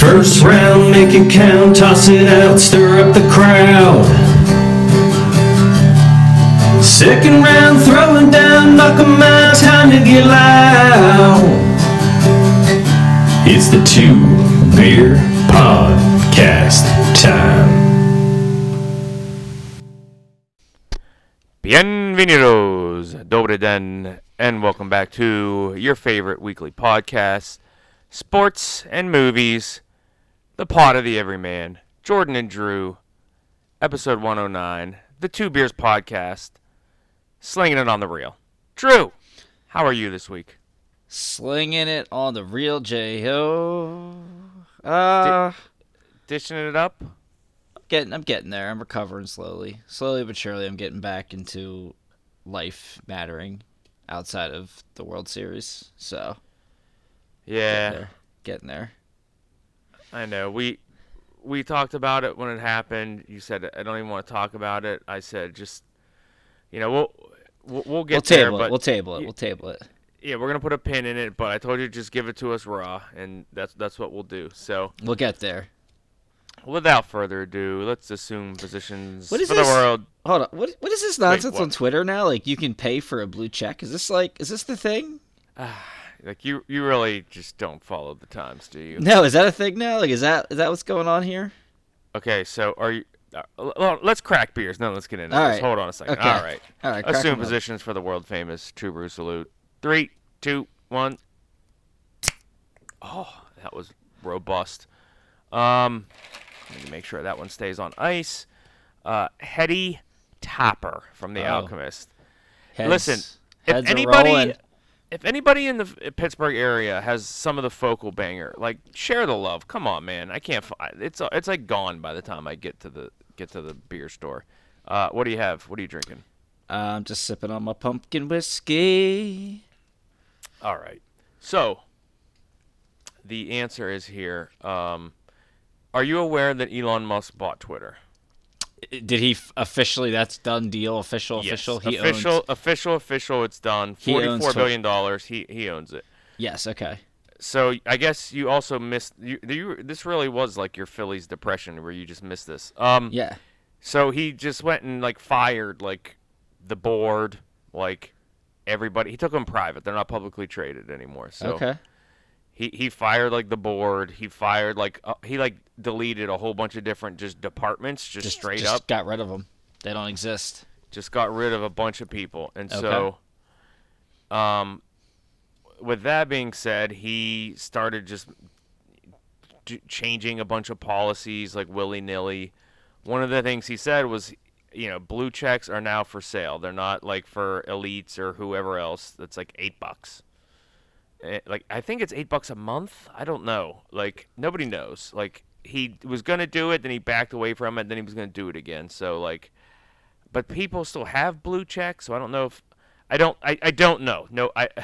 First round, make it count, toss it out, stir up the crowd. Second round, throwing down, knock 'em out, time to get loud. It's the Two Beer Podcast time. Bienvenidos, dobre den, and welcome back to your favorite weekly podcast, Sports and Movies, the pot of the everyman, Jordan and Drew, episode 109, the Two Beers Podcast, slinging it on the reel. Drew, how are you this week? Slinging it on the reel, real J O. Uh, Dishing it up? getting, I'm getting there. I'm recovering slowly, slowly but surely. I'm getting back into life mattering outside of the World Series. So Yeah, there, getting there. I know. We we talked about it when it happened. You said I don't even want to talk about it. I said just, you know, we'll we'll, we'll get We'll there, table but it. We'll table it. We'll table it. yeah, we're gonna put a pin in it. But I told you just give it to us raw, and that's that's what we'll do. So We'll get there. without further ado, let's assume positions What is for this? the world. Hold on. What what is this nonsense what? on Twitter now? Like you can pay for a blue check. Is this like is this the thing? Ah. Like you you really just don't follow the times, do you? No, is that a thing now? Like is that is that what's going on here? Okay, so are you? Uh, well, let's crack beers. No, let's get into All this. right. Hold on a second. Okay. All right. All right. Assume 'em up. positions for the world famous True Brew salute. Three, two, one. Oh, that was robust. Um, let me make sure that one stays on ice. Uh, Heady Topper from The Oh. Alchemist. Heads- Listen, if heads anybody. If anybody in the Pittsburgh area has some of the focal banger, like share the love. Come on, man. I can't. It's it's like gone by the time I get to the get to the beer store. Uh, what do you have? What are you drinking? I'm just sipping on my pumpkin whiskey. All right. So the answer is here. Um, are you aware that Elon Musk bought Twitter? Did he f- officially? That's done deal. Official. Official. He official, owns. official, official. It's done. Forty-four billion dollars. He he owns it. Yes. Okay. So I guess you also missed. You, you this really was like your Phillies depression, where you just missed this. Um. Yeah. So he just went and like fired like the board, like everybody. He took them private. They're not publicly traded anymore. So okay. he he fired like the board. He fired like uh, he like deleted a whole bunch of different just departments, just, Just straight just up. got rid of them. They don't exist. Just got rid of a bunch of people, and Okay. so, um, with that being said, he started just d- changing a bunch of policies like willy nilly. One of the things he said was, you know, blue checks are now for sale. They're not like for elites or whoever else. That's like eight bucks. Eh, Like I think it's eight bucks a month. I don't know. Like nobody knows. Like he was gonna do it, then he backed away from it, then he was gonna do it again. So like, but people still have blue checks. So I don't know if I don't. I, I don't know. No, I.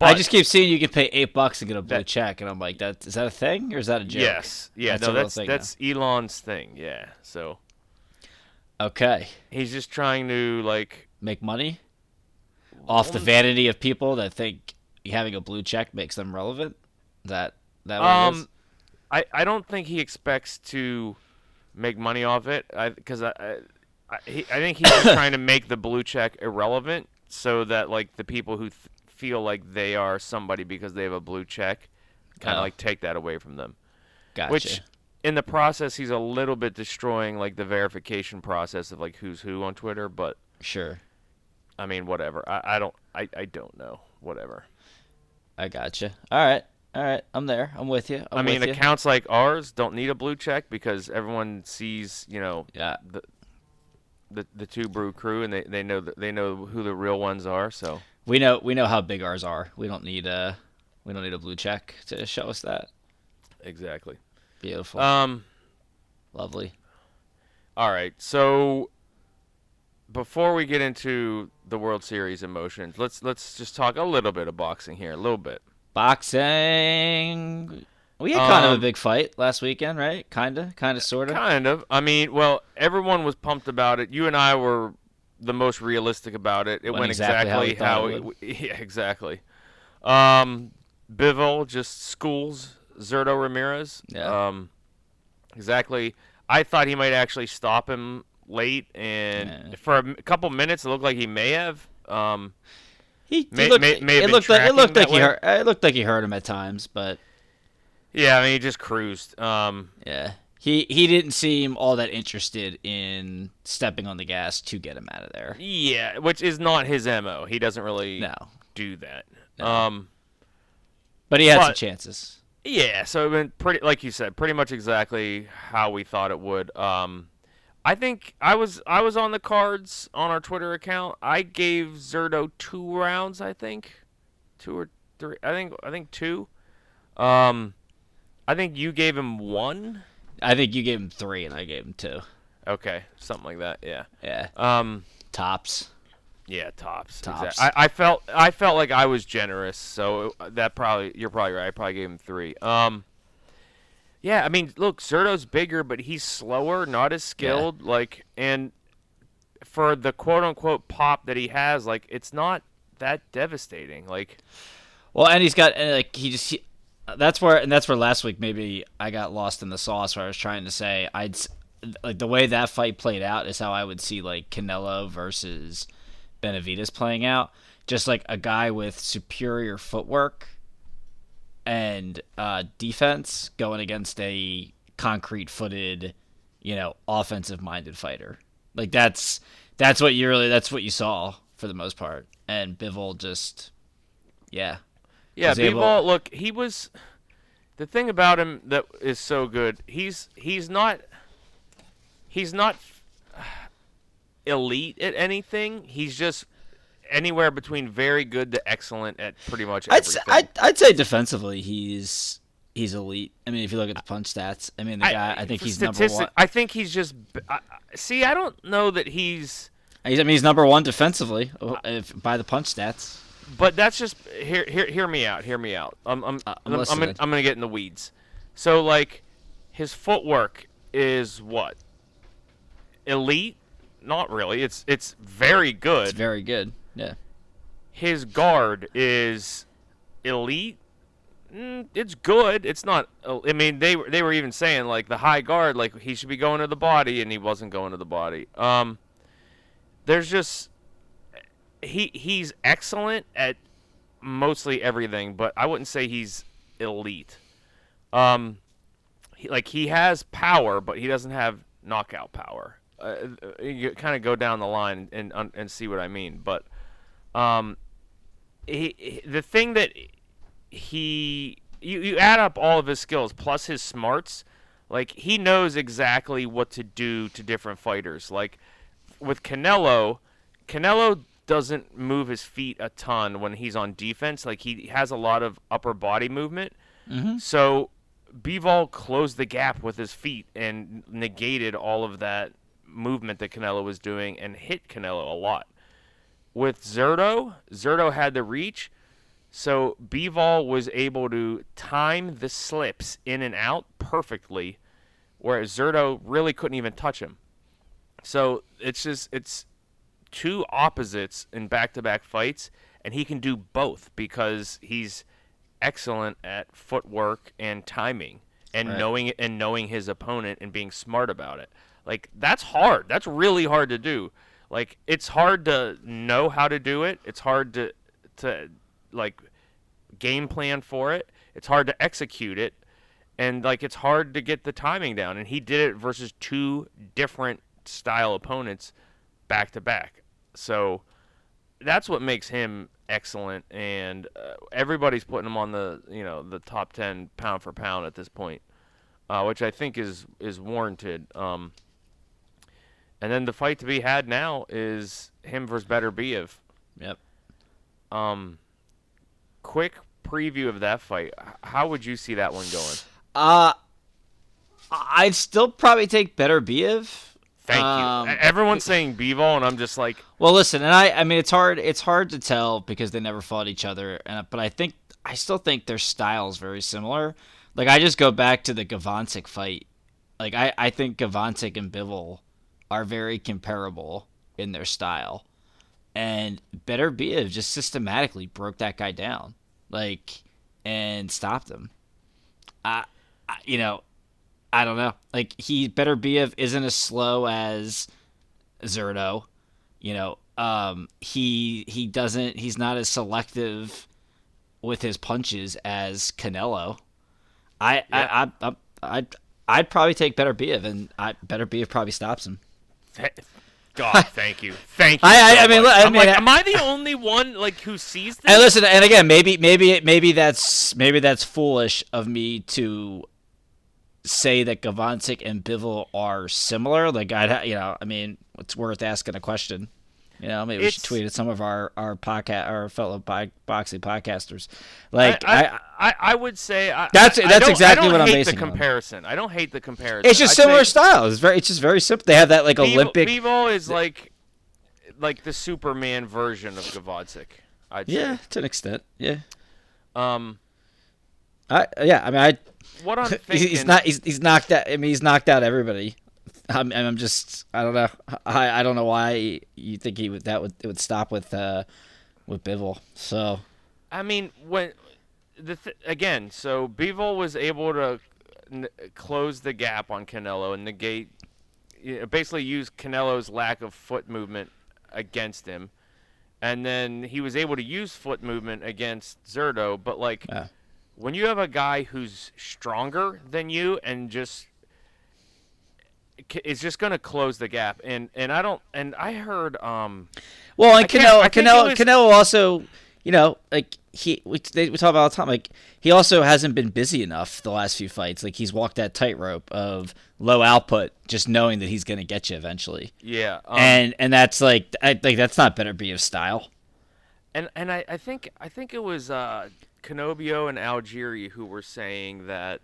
I just keep seeing you can pay eight bucks to get a blue That- check, and I'm like, that is that a thing or is that a joke? Yes. Yeah. That's no, that's thing now. that's Elon's thing. Yeah. So Okay. he's just trying to like. Make money off the vanity of people that think having a blue check makes them relevant. That that what it is? Um, I I don't think he expects to make money off it. Because I. I I, he, I think he's trying to make the blue check irrelevant, so that like the people who th- feel like they are somebody because they have a blue check, kind of Oh. like take that away from them. Gotcha. Which, in the process, he's a little bit destroying like the verification process of like who's who on Twitter. But sure. I mean, whatever. I, I don't. I, I don't know. Whatever. I gotcha. All right. All right. I'm there. I'm with you. I'm I mean, with you. accounts like ours don't need a blue check because everyone sees, you know, Yeah. the the, the two brew crew, and they, they know that they know who the real ones are. So We know we know how big ours are. We don't need a we don't need a blue check to show us that. exactly. Beautiful. Um. Lovely. All right. So before we get into the World Series emotions, let's let's just talk a little bit of boxing here, a little bit. Boxing. We had kind of a Um, big fight last weekend, right? Kinda, kinda, sorta. Kind of. I mean, well, everyone was pumped about it. You and I were the most realistic about it. It Went went, exactly how we exactly how, it yeah, exactly. Um, Bivol just schools Zurdo Ramirez. Yeah. Um, exactly. I thought he might actually stop him late, and Yeah. for a couple minutes, it looked like he may have. Um, He, he May- looked, may- may it looked like it looked like he hurt, it looked like he hurt him at times, but yeah, I mean, he just cruised. Um, yeah, he he didn't seem all that interested in stepping on the gas to get him out of there. yeah, which is not his mo. He doesn't really No, do that. No. Um, but he had some chances. Yeah, so it went pretty, like you said, pretty much exactly how we thought it would. Um, I think I was I was on the cards on our Twitter account. I gave Zurdo two rounds. I think two or three. I think I think two. Um, I think you gave him one. I think you gave him three, and I gave him two. Okay, something like that. Yeah. Yeah, Um, tops. yeah, tops. Tops. Exact- I, I felt I felt like I was generous, so that probably you're probably right. I probably gave him three. Um, yeah, I mean, look, Zurdo's bigger, but he's slower, not as skilled. Like, and for the quote unquote pop that he has, like, it's not that devastating. Like, Well, and he's got and like he just he, that's where and that's where last week maybe I got lost in the sauce where I was trying to say I'd like the way that fight played out is how I would see like Canelo versus Benavidez playing out, just like a guy with superior footwork and uh, defense going against a concrete-footed, you know, offensive-minded fighter. Like that's that's what you really that's what you saw for the most part, and Bivol just yeah. yeah, Was able- look, he was. The thing about him that is so good, he's he's not. He's not elite at anything. He's just anywhere between very good to excellent at pretty much I'd, everything. s- I'd I'd say defensively he's he's elite. I mean, if you look at the punch stats, I mean the guy I, think he's number one. I think he's just. I- I- see, I don't know that he's. He's, I mean he's number one defensively uh, if, by the punch stats. But that's just hear hear hear me out. Hear me out. I'm I'm Uh, I'm I'm, I'm, gonna. I'm gonna get in the weeds. So like, his footwork is what? Elite? Not really. It's it's very good. It's very good. Yeah. his guard is elite. Mm, it's good. It's not. uh, I mean, they were they were even saying like the high guard, like he should be going to the body, and he wasn't going to the body. Um, there's just he he's excellent at mostly everything, but I wouldn't say he's elite. Um, he, like he has power, but he doesn't have knockout power. Uh, uh, you kind of go down the line and and, and see what I mean, but um, he, he- the thing that he you, you add up all of his skills plus his smarts like he knows exactly what to do to different fighters. Like with Canelo Canelo doesn't move his feet a ton when he's on defense. Like he has a lot of upper body movement. So Bivol closed the gap with his feet and negated all of that movement that Canelo was doing and hit Canelo a lot with Zurdo, Zurdo had the reach, so Bivol was able to time the slips in and out perfectly, whereas Zurdo really couldn't even touch him. So it's just it's two opposites in back-to-back fights, and he can do both because he's excellent at footwork and timing and Right. knowing and knowing his opponent and being smart about it. Like that's hard. That's really hard to do. Like it's hard to know how to do it. It's hard to to like game plan for it. It's hard to execute it. And like it's hard to get the timing down and he did it versus two different style opponents back to back. So that's what makes him excellent and uh, everybody's putting him on the, you know, the top 10 pound for pound at this point. Uh, which I think is is warranted. Um, and then the fight to be had now is him versus Beterbiev. Yep. Um, quick preview of that fight. How would you see that one going? Uh I'd still probably take Beterbiev. Thank Um, you. Everyone's saying Bivol, and I'm just like, Well, listen, and I I mean it's hard it's hard to tell because they never fought each other and but I think I still think their styles very similar. Like I just go back to the Gvozdyk fight. Like I I think Gvozdyk and Bivol are very comparable in their style. And Beterbiev just systematically broke that guy down. Like and stopped him. I, I you know, I don't know. Like he Beterbiev isn't as slow as Zurdo. You know, um, he he doesn't. He's not as selective with his punches as Canelo. I Yeah. I I I I'd, I'd probably take Beterbiev, and I Beterbiev probably stops him. God, thank you, thank you. I- I- so I mean, I I'm mean, like, I- am I the only one like who sees this? And listen, and again, maybe maybe maybe that's maybe that's foolish of me to say that Gvozdyk and Bivol are similar. Like I'd, you know, I mean, it's worth asking a question. You know, maybe we should tweet at some of our our podcast, our fellow bi- boxing podcasters. Like I, I, I, I would say I, That's- that's exactly I don't what I'm hate basing the it on. comparison. I don't hate the comparison. it's just I'd similar say style. It's very, it's just very simple. They have that like Olympic. Bivol is like like the Superman version of Gvozdyk. I'd say. yeah, to an extent. Yeah. Um. I yeah. I mean, I What I'm thinking. he's not he's, he's knocked out. I mean, he's knocked out everybody. I'm, I'm just I don't know. I, I don't know why you think he would that would it would stop with uh with Bivol. So I mean, when the th- again, so Bivol was able to n- close the gap on Canelo and negate, you know, basically use Canelo's lack of foot movement against him, and then he was able to use foot movement against Zurdo. But like, Yeah. when you have a guy who's stronger than you and just is just going to close the gap, and and I don't, and I heard um. well, and Canelo I think it Canelo Canelo also you know like he we they, we talk about all the time like he also hasn't been busy enough the last few fights. Like he's walked that tightrope of low output, just knowing that he's going to get you eventually. Yeah, um, and and that's like I like that's not Beterbiev style. And and I, I think I think it was uh, Canobio and Algieri who were saying that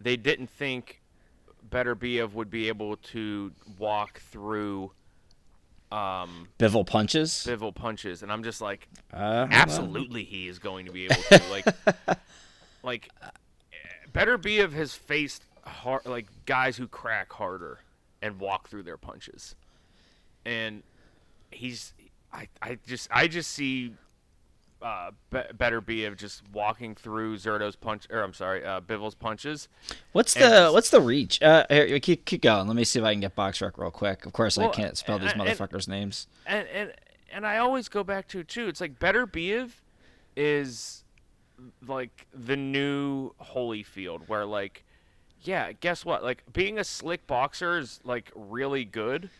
they didn't think Beterbiev would be able to walk through um, Bivol punches. Bivol punches, and I'm just like, Uh, absolutely, he is going to be able to. Like, like Beterbiev has faced hard, like guys who crack harder and walk through their punches, and he's I, I just I just see uh, better Be- of just walking through Zurdo's punch or I'm sorry uh, Bivol's punches. What's the just- what's the reach? Uh, here, keep keep going. Let me see if I can get BoxRec real quick. Of course, I can't spell these and- and- motherfuckers' names. and and and I always go back to it too. It's like Beterbiev is like the new Holyfield, where like, yeah, guess what? Like being a slick boxer is like really good,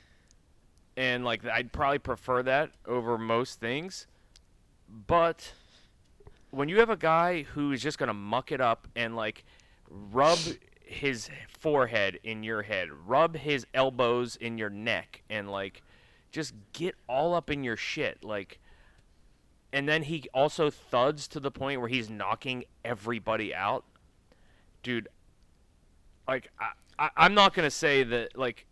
and like I'd probably prefer that over most things. But when you have a guy who is just gonna muck it up and like rub his forehead in your head, rub his elbows in your neck, and like just get all up in your shit, like. And then he also thuds to the point where he's knocking everybody out, dude. Like I, I I'm not gonna say that like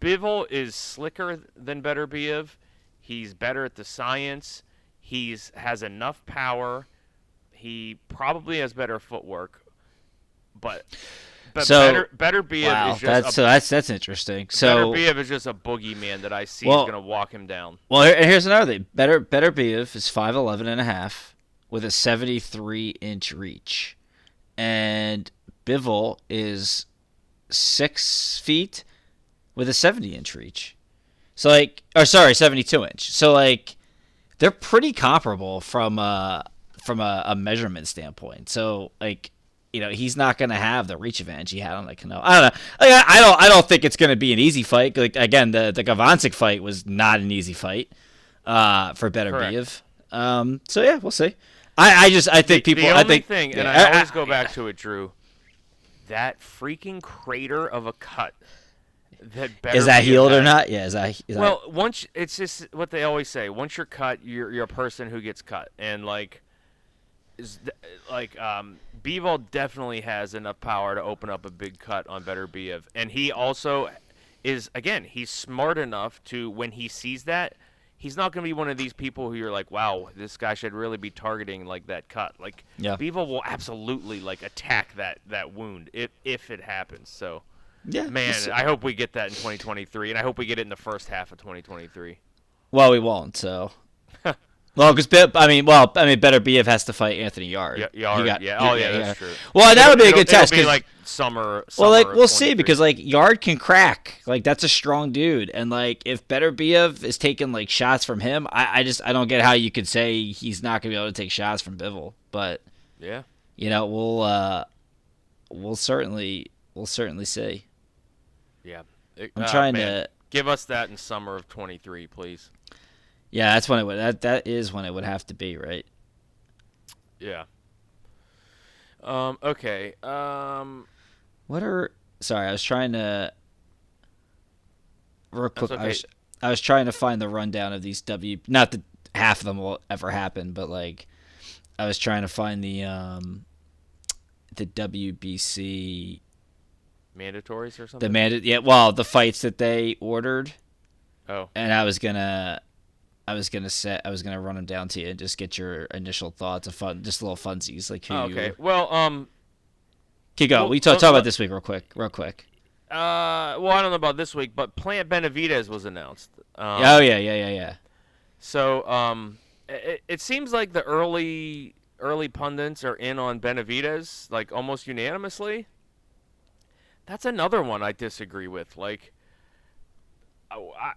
Bivol is slicker than Beterbiev. He's better at the science. He's has enough power. He probably has better footwork. But but So- better Beterbiev Wow, is just that's a, so that's that's interesting. So Beterbiev is just a boogeyman that I see Well- is gonna walk him down. well, here, here's another thing. Better Beterbiev is 5'11 and a half with a 73 inch reach, and Bivol is six feet with a 70 inch reach. So like, or sorry, 72 inch. So like, they're pretty comparable from a from a, a measurement standpoint. So like, you know, he's not going to have the reach advantage he had on the Cano. I don't know. Like, I, I don't. I don't think it's going to be an easy fight. Like again, the the Gvozdyk fight was not an easy fight uh, for Better. Biev. Um, so yeah, we'll see. I, I just I think people. the I only think thing, and yeah, I always go back to it, Drew. That freaking crater of a cut. That better Is that healed or not? Yeah. Is that is Well, once it's just what they always say. Once you're cut, you're you're a person who gets cut, and like, is th- like um, Bivol definitely has enough power to open up a big cut on Beterbiev, and he also is again he's smart enough to when he sees that. He's not going to be one of these people who you're like, wow, this guy should really be targeting like that cut. Like, Yeah. Bivol will absolutely like attack that that wound if if it happens. So, yeah. man, we'll. I hope we get that in 2023, and I hope we get it in the first half of 2023. well, we won't. So Well, because I mean, well, I mean, Beterbiev has to fight Anthony Yarde. Yeah, He Yarde, got- yeah. Oh, yeah, that's true. Well, that would be a It'll- good it'll test. be 'cause- like summer. well, like we'll see because like Yarde can crack. Like that's a strong dude, and like if Beterbiev is taking like shots from him, I, I just I don't get how you could say he's not gonna be able to take shots from Bivol. But yeah, you know, we'll uh, we'll certainly we'll certainly see. I'm ah, trying man. to. give us that in summer of 23, please. Yeah, that's when it would. That that is when it would have to be, right? Yeah. Um. Okay. Um. What are? Sorry, I was trying to. Real quick, I was I was trying to find the rundown of these W. Not that half of them will ever happen, but like, I was trying to find the um, the WBC Mandatories or something. the something. man yeah well the fights that they ordered, oh. and I was gonna. I was gonna set. I was gonna run them down to you and just get your initial thoughts of fun, just little funsies like who Oh, you. okay. Well. Um. Keep going. Well, we talk, talk about this week real quick, real quick. Uh. Well, I don't know about this week, but Plant Benavidez was announced. Um, oh yeah, yeah, yeah, yeah. So, um, it, it seems like the early early pundits are in on Benavidez, like almost unanimously. That's another one I disagree with. Like, I,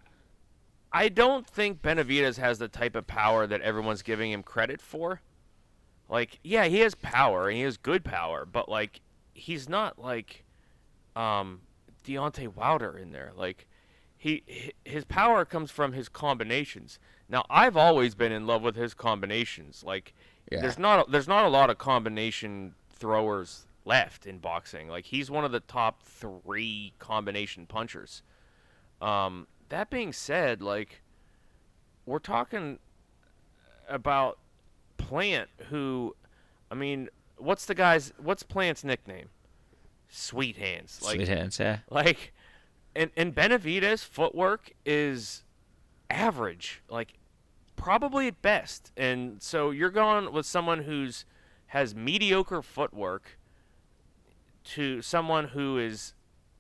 I don't think Benavidez has the type of power that everyone's giving him credit for. Like, yeah, he has power and he has good power, but like, he's not like, um, Deontay Wilder in there. Like, he his power comes from his combinations. Now I've always been in love with his combinations. Like Yeah. there's not a, there's not a lot of combination throwers left in boxing. Like he's one of the top 3 combination punchers. Um that being said, like we're talking about Plant who I mean, what's the guy's what's Plant's nickname? Sweet hands. Like Sweet hands, yeah. like, and and Benavidez' footwork is average, like probably at best. And so you're going with someone who's has mediocre footwork to someone who is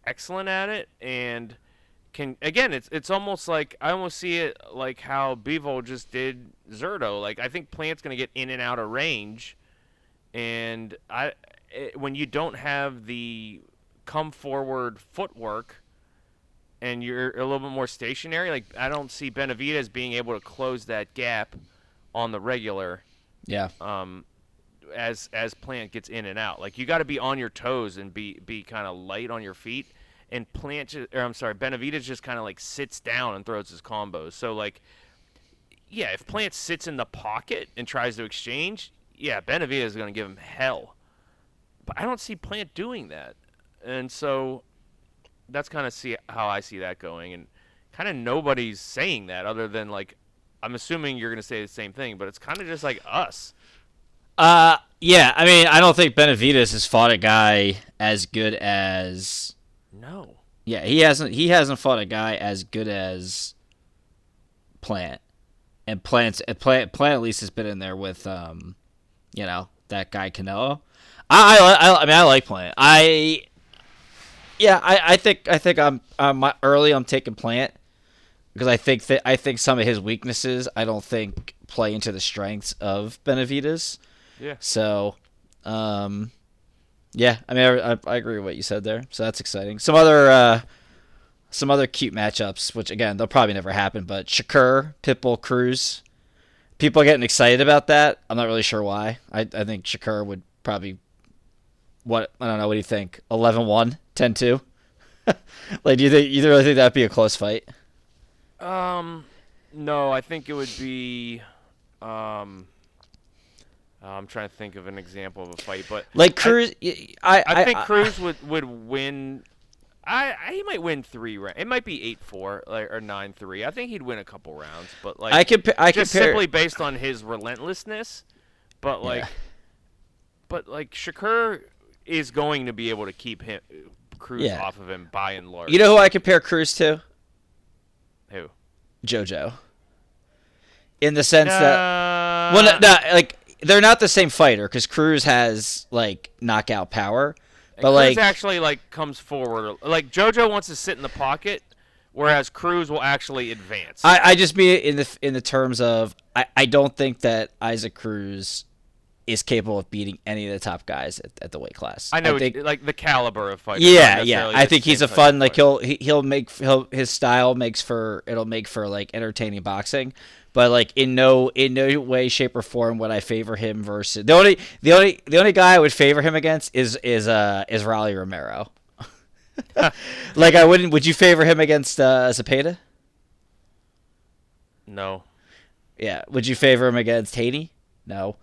excellent at it and can again it's it's almost like I almost see it like how Bivol just did Zurdo. Like I think Plant's going to get in and out of range and I it, when you don't have the come forward footwork and you're a little bit more stationary, like I don't see Benavidez being able to close that gap on the regular Yeah. um, as as Plant gets in and out. Like you got to be on your toes and be be kind of light on your feet. And Plant, ju- or I'm sorry, Benavidez just kind of like sits down and throws his combos. So like, yeah, if Plant sits in the pocket and tries to exchange, yeah, Benavidez is going to give him hell. But I don't see Plant doing that, and so that's kind of see how I see that going. And kind of nobody's saying that other than like, I'm assuming you're going to say the same thing, but it's kind of just like us. Uh, yeah. I mean, I don't think Benavidez has fought a guy as good as. No. Yeah, he hasn't. He hasn't fought a guy as good as Plant, and Plant's Plant. Plant at least has been in there with, um, you know, that guy Canelo. I, I, I, I mean, I like Plant. I, yeah, I, I think, I think I'm, I'm early. I'm taking Plant because I think that I think some of his weaknesses I don't think play into the strengths of Benavidez. Yeah. So, um, yeah, I mean, I, I, I agree with what you said there. So that's exciting. Some other, uh, some other cute matchups, which again they'll probably never happen. But Shakur, Pitbull, Cruz, people are getting excited about that. I'm not really sure why. I, I think Shakur would probably, what I don't know. What do you think? 11-1, 10-2? like, do you think you really think that'd be a close fight? Um, no, I think it would be. Um, uh, I'm trying to think of an example of a fight, but Like Cruz, I, I, think Cruz would would win. I, I he might win three rounds. It might be eight four like, or nine three. I think he'd win a couple rounds, but like I compa- I just compare. simply based on his relentlessness. But like, Yeah. but like Shakur is going to be able to keep him Cruz Yeah. off of him by and large. you know who I compare Cruz to? who? JoJo. In the sense that Uh, well, no, no, like they're not the same fighter because Cruz has like knockout power, but Cruz like actually like comes forward. Like JoJo wants to sit in the pocket, whereas Cruz will actually advance. I, I just mean it in the in the terms of I, I don't think that Isaac Cruz is capable of beating any of the top guys at, at the weight class. I know, think, like the caliber of fighter. yeah, yeah. I think he's a fun like he'll he, he'll make he'll his style makes for it'll make for like entertaining boxing, but like in no in no way shape or form would I favor him versus the only the only the only guy I would favor him against is is uh is Rolly Romero. like I wouldn't. Would you favor him against uh, Zapata? No, Yeah. Would you favor him against Haney? No.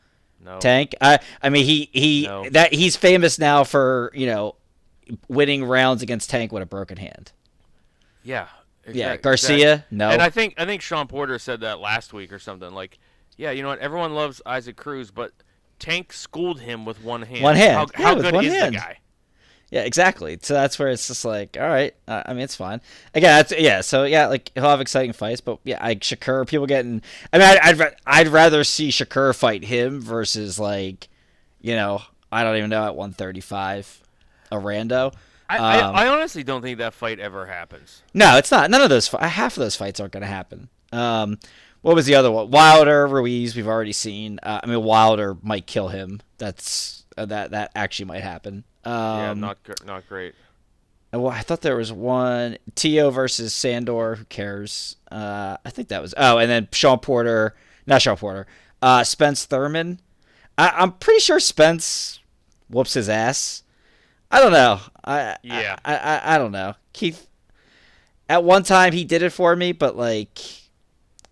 no. Tank. I I mean he he No. that he's famous now for you know winning rounds against Tank with a broken hand. Yeah. Yeah, Garcia, exact- no. And I think I think Shawn Porter said that last week or something. Like, yeah, you know what? Everyone loves Isaac Cruz, but Tank schooled him with one hand. One hand. How, Yeah, how good one is hand. the guy? Yeah, exactly. So that's where it's just like, all right. Uh, I mean, it's fine. Again, that's yeah. So yeah, like he'll have exciting fights, but yeah, like Shakur, people getting. I mean, I'd I'd, I'd rather see Shakur fight him versus like, you know, I don't even know at one thirty five, a rando. I, Um, I, I honestly don't think that fight ever happens. No, it's not. None of those. Half of those fights aren't going to happen. Um, what was the other one? Wilder, Ruiz. We've already seen. Uh, I mean, Wilder might kill him. That's uh, that. That actually might happen. Um, yeah, not gr- not great. Well, I thought there was one Tio versus Sandor. Who cares? Uh, I think that was. Oh, and then Shawn Porter, not Shawn Porter. Uh, Spence Thurman. I, I'm pretty sure Spence whoops his ass. I don't know. I Yeah. I, I, I don't know. Keith. At one time he did it for me, but like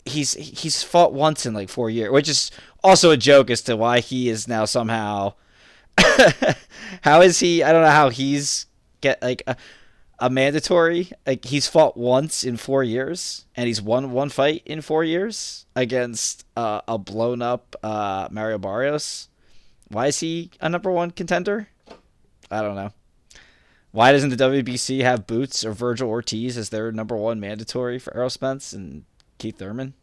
he's he's fought once in like four years, which is also a joke as to why he is now somehow. how is he? I don't know how he's get like a, a mandatory. Like he's fought once in four years, and he's won one fight in four years against uh, a blown up uh, Mario Barrios. Why is he a number one contender? I don't know. Why doesn't the WBC have Boots or Virgil Ortiz as their number one mandatory for Errol Spence and Keith Thurman?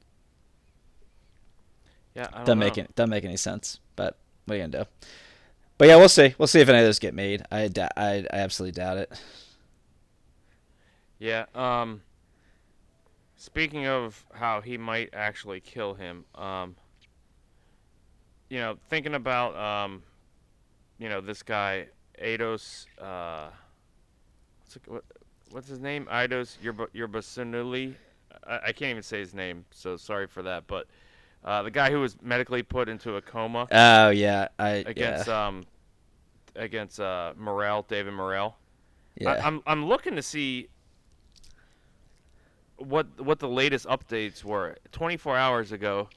Yeah, I don't Doesn't know. make it doesn't make any sense. But what are you gonna do? But yeah, we'll see. We'll see if any of those get made. I da- I, I absolutely doubt it. Yeah. Um. Speaking of how he might actually kill him, um. You know, thinking about um, you know, this guy Aidos. Uh, what's what, what's his name? Aidos Yerba- Yerbossynuly. I, I can't even say his name, so sorry for that. But uh, the guy who was medically put into a coma Oh yeah, I against yeah, um against uh Morrell, David Morrell. yeah. I, I'm I'm looking to see what what the latest updates were. 24 hours ago,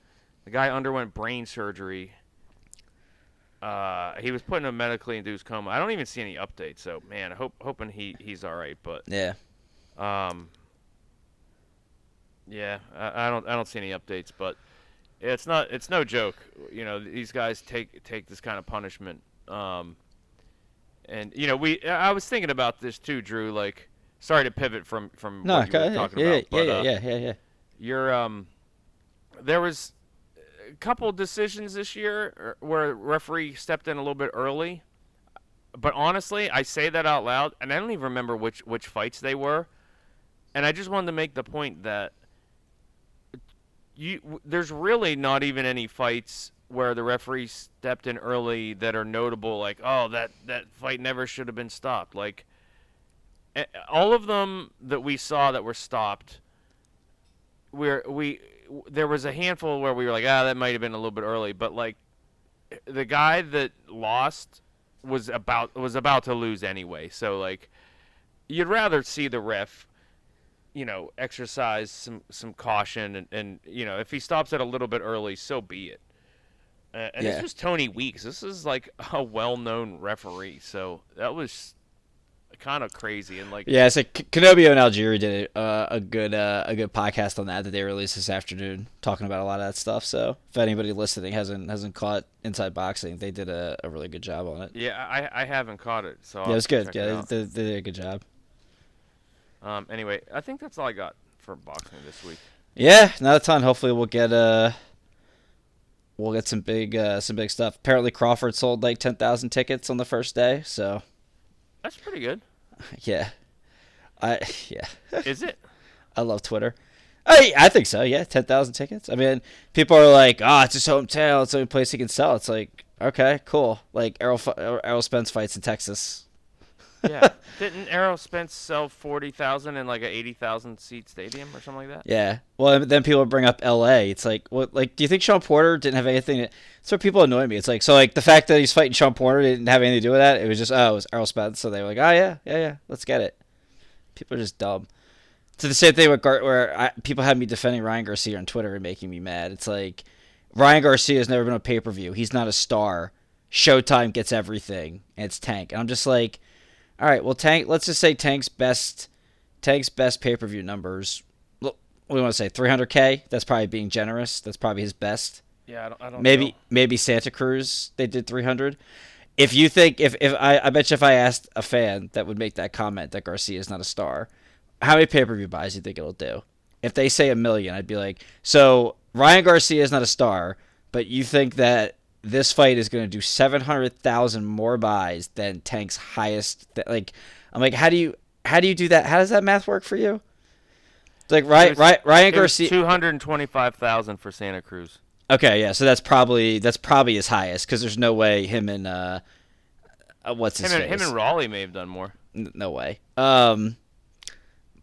the guy underwent brain surgery. Uh, he was put in a medically induced coma. I don't even see any updates. So man, hope hoping he he's all right. But yeah. um, yeah, I, I don't I don't see any updates. But it's not it's no joke. You know these guys take take this kind of punishment. Um, and you know we I was thinking about this too, Drew. Like, sorry to pivot from from No, what you were talking Yeah, about. yeah, but, yeah, uh, yeah, yeah, yeah. you're um there was couple decisions this year er, where referee stepped in a little bit early. But honestly i say that out loud and i don't even remember which which fights they were. And i just wanted to make the point that you there's really not even any fights where the referee stepped in early that are notable like oh that that fight never should have been stopped. Like all of them that we saw that were stopped where we there was a handful where we were like, ah, that might have been a little bit early, but like the guy that lost was about was about to lose anyway. So like you'd rather see the ref, you know, exercise some some caution and, and you know if he stops it a little bit early, so be it. Uh, and Yeah. this was Tony Weeks. This is like a well-known referee, so that was kind of crazy and like Yeah, so K- Kenobio and Algieri did uh, a good uh, a good podcast on that that they released this afternoon, talking about a lot of that stuff. So if anybody listening hasn't hasn't caught Inside Boxing, they did a, a really good job on it. Yeah, I, I haven't caught it, so Yeah, I'll it was good. Yeah, out. they, they did a good job. Um, anyway, I think that's all I got for boxing this week. Yeah, not a ton. Hopefully, we'll get uh, we'll get some big uh, some big stuff. Apparently, Crawford sold like ten thousand tickets on the first day. So That's pretty good. yeah, I yeah. Is it? I love Twitter. I I think so. Yeah, ten thousand tickets. I mean, people are like, "Oh, it's his hometown. It's the only place he can sell." It's like, okay, cool. Like Errol Errol Spence fights in Texas. Yeah. Didn't Errol Spence sell forty thousand in like a eighty thousand seat stadium or something like that? Yeah. Well, then people bring up L.A. It's like, what? Like, do you think Shawn Porter didn't have anything? To, that's what people annoy me. It's like, so like the fact that he's fighting Shawn Porter didn't have anything to do with that. It was just, oh, it was Errol Spence. So they were like, oh yeah, yeah, yeah, let's get it. People are just dumb. It's the same thing with Gar- where I, people had me defending Ryan Garcia on Twitter and making me mad. It's like Ryan Garcia has never been a pay per view. He's not a star. Showtime gets everything, and it's Tank. And I'm just like, all right, well, Tank. Let's just say Tank's best, Tank's best pay per view numbers. Look, what do you want to say? 300k. That's probably being generous. That's probably his best. Yeah, I don't. I don't Maybe know. maybe Santa Cruz they did 300. If you think if if I I bet you if I asked a fan that would make that comment that Garcia is not a star, how many pay per view buys do you think it'll do? If they say a million, I'd be like, so Ryan Garcia is not a star, but you think that this fight is going to do 700,000 more buys than Tank's highest th- like I'm like how do you how do you do that? How does that math work for you? It's Like Ryan, was- Ryan, Ryan It was Garcia two hundred and twenty-five thousand for Santa Cruz. Okay, yeah, so that's probably that's probably his highest because there's no way him and uh, uh what's his Him and, him and Rolly may have done more. No way. Um,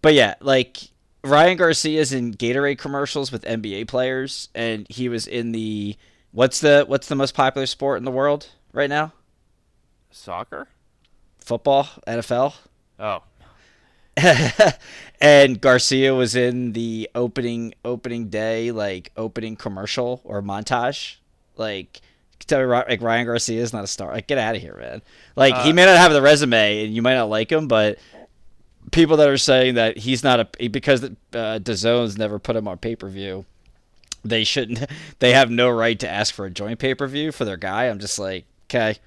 but yeah, like Ryan Garcia's in Gatorade commercials with NBA players, and he was in the what's the what's the most popular sport in the world right now? Soccer? Football, NFL. Oh, and Garcia was in the opening opening day like opening commercial or montage. Like tell me, like Ryan Garcia is not a star. Like get out of here, man. Like he Uh, may not have the resume, and you might not like him, but people that are saying that he's not a because uh, DAZN's never put him on pay per view. They shouldn't. They have no right to ask for a joint pay per view for their guy. I'm just like, okay.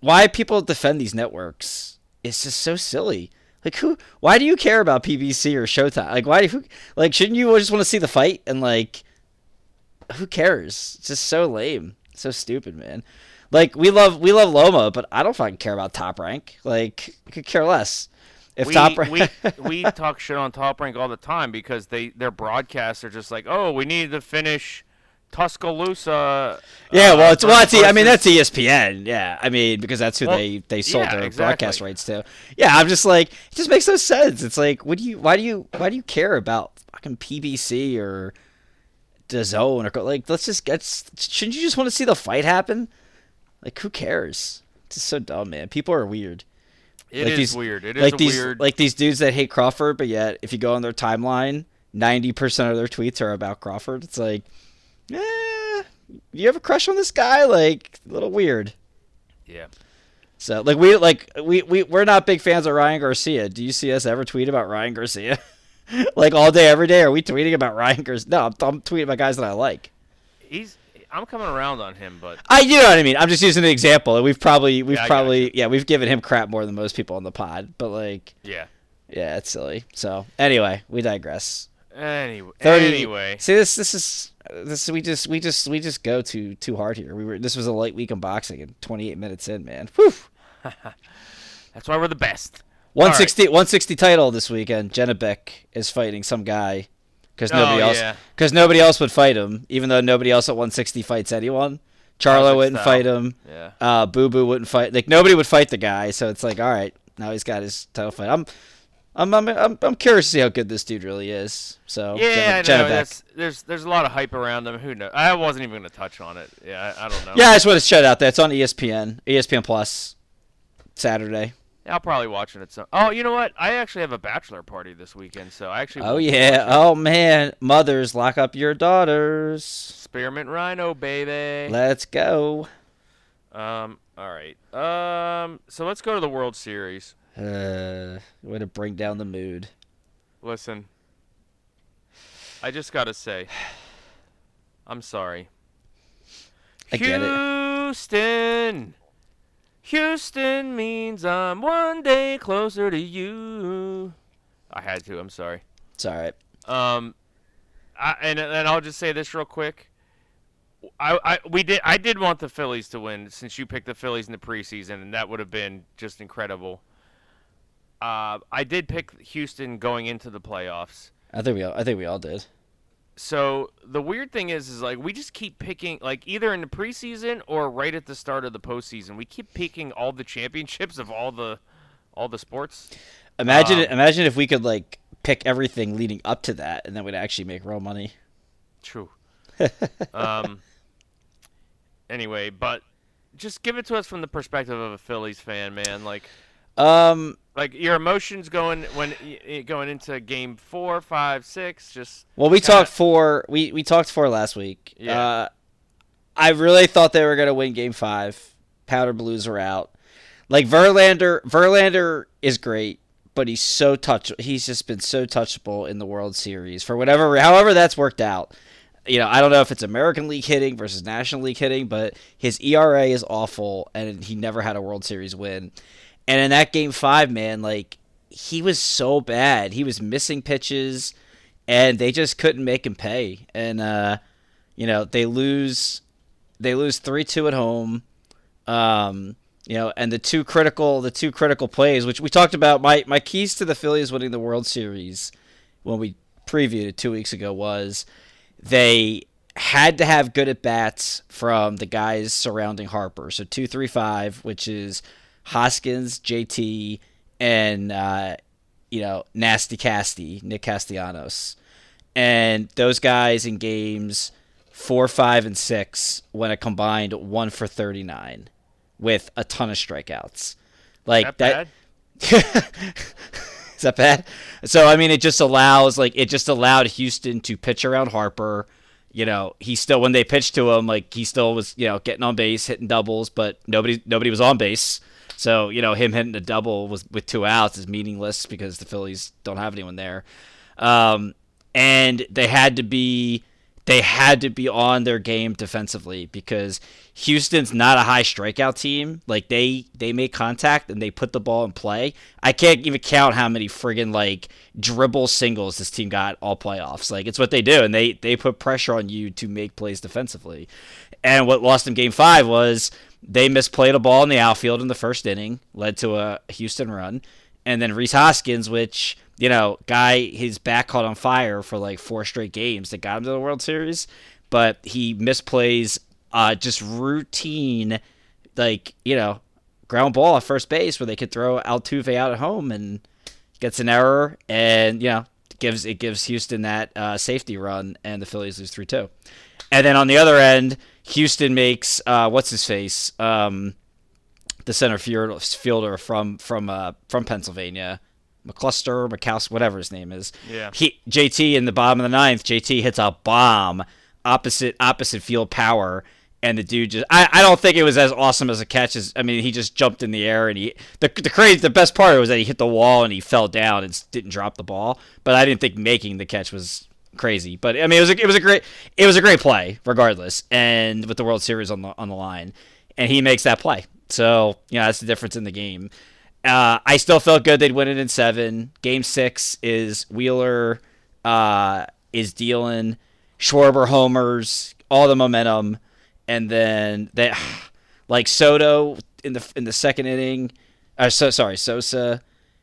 Why people defend these networks? It's just so silly. Like who? Why do you care about PBC or Showtime? Like why? Who? Like shouldn't you just want to see the fight and like? Who cares? It's just so lame. So stupid, man. Like we love we love Loma, but I don't fucking care about Top Rank. Like I could care less. If we, Top we we talk shit on Top Rank all the time because they their broadcasts are just like, oh, we need to finish Tuscaloosa. Yeah, uh, well, it's well, it's, I mean that's ESPN. Yeah, I mean because that's who Well, they they sold yeah, their exactly. broadcast rights to. Yeah, I'm just like it just makes no sense. It's like, what do you? Why do you? Why do you care about fucking PBC or DAZN or like? Let's just get. Shouldn't you just want to see the fight happen? Like, who cares? It's just so dumb, man. People are weird. It like is these- weird. It is like a these weird. like these dudes that hate Crawford, but yet if you go on their timeline, ninety percent of their tweets are about Crawford. It's like, eh, you have a crush on this guy? Like, a little weird. yeah. So like we like we we we're not big fans of Ryan Garcia. Do you see us ever tweet about Ryan Garcia? like all day, every day, are we tweeting about Ryan Garcia? No, I'm, I'm tweeting about guys that I like. He's. I'm coming around on him, but I, you know what I mean. I'm just using an example. We've probably, we've Yeah, probably, yeah, we've given him crap more than most people on the pod. But like, yeah. yeah, it's silly. So anyway, we digress. Anyway, 30 anyway, see this, this is this. We just, we just, we just go too too hard here. We were, this was a light week in boxing, and 28 minutes in, man. Whew. that's why we're the best. 160, 160 title this weekend. Janibek is fighting some guy because Oh, nobody else yeah. because nobody else would fight him, even though nobody else at 160 fights anyone. Charlo wouldn't style. fight him. Yeah. Uh, Boo Boo wouldn't fight. Like nobody would fight the guy. So it's like, all right, now he's got his title fight. I'm, I'm, I'm, I'm, I'm curious to see how good this dude really is. So Yeah, I know. That's, there's there's a lot of hype around him. Who knows? I wasn't even going to touch on it. Yeah, I, I don't know. Yeah, I just want to shout out that it's on ESPN, ESPN Plus, Saturday. I'll probably watch it at some. Oh, you know what? I actually have a bachelor party this weekend, so I actually. Oh yeah. Oh man, mothers lock up your daughters. Spearmint Rhino, baby. Let's go. Um. All right. Um. So let's go to the World Series. Uh, way to bring down the mood. Listen. I just gotta say. I'm sorry. I get it. Houston. Houston means I'm one day closer to you. I had to. I'm sorry. It's all right. Um, I, and and I'll just say this real quick. I, I we did I did want the Phillies to win since you picked the Phillies in the preseason and that would have been just incredible. uh, I did pick Houston going into the playoffs. I think we all, I think we all did. So the weird thing is, is like we just keep picking, like either in the preseason or right at the start of the postseason, we keep picking all the championships of all the, all the sports. Imagine Um, imagine if we could like pick everything leading up to that, and then we'd actually make real money. True. um. Anyway, but just give it to us from the perspective of a Phillies fan, man. Like, Um, like your emotions going when going into game four, five, six. Just well, we kinda- talked for we we talked for last week. Yeah. Uh, I really thought they were gonna win Game Five. Powder Blues are out. Like Verlander, Verlander is great, but he's so touch. He's just been so touchable in the World Series for whatever, however that's worked out. You know, I don't know if it's American League hitting versus National League hitting, but his ERA is awful, and he never had a World Series win. And in that Game Five, man, like he was so bad. He was missing pitches, and they just couldn't make him pay. And uh, you know, they lose they lose three two at home. Um, you know, and the two critical the two critical plays, which we talked about, my my keys to the Phillies winning the World Series when we previewed it two weeks ago was they had to have good at bats from the guys surrounding Harper. So two three five, which is Hoskins, JT, and uh, you know, Nasty Casty, Nick Castellanos. And those guys in games four, five, and six went a combined one for thirty nine with a ton of strikeouts. Like that, that, is that bad? So I mean, it just allows like it just allowed Houston to pitch around Harper. You know, he still when they pitched to him, like he still was you know getting on base, hitting doubles, but nobody nobody was on base. So you know him hitting a double with two outs is meaningless because the Phillies don't have anyone there. Um, and they had to be they had to be on their game defensively because Houston's not a high strikeout team. Like they they make contact and they put the ball in play. I can't even count how many friggin' like dribble singles this team got all playoffs. Like it's what they do, and they they put pressure on you to make plays defensively. And what lost them game five was they misplayed a ball in the outfield in the first inning, led to a Houston run, and then Rhys Hoskins, which you know, guy his back caught on fire for like four straight games that got him to the World Series, but he misplays uh, just routine, like you know, ground ball at first base where they could throw Altuve out at home and gets an error, and you know, gives it gives Houston that uh, safety run, and the Phillies lose three two. And then on the other end, Houston makes uh, what's his face, um, the center fielder from from uh, from Pennsylvania, McCluster, McCouse, whatever his name is. Yeah. He JT in the bottom of the ninth, JT hits a bomb opposite opposite field power. And the dude just I, I don't think it was as awesome as a catch as I mean he just jumped in the air and he the the crazy the best part was that he hit the wall and he fell down and didn't drop the ball but I didn't think making the catch was crazy but I mean it was a, it was a great it was a great play regardless and with the World Series on the on the line and he makes that play so you know that's the difference in the game uh, I still felt good they'd win it in seven. Game six is Wheeler uh, is dealing Schwarber homers, all the momentum, and then they like Soto in the in the second inning. Uh, so sorry, Sosa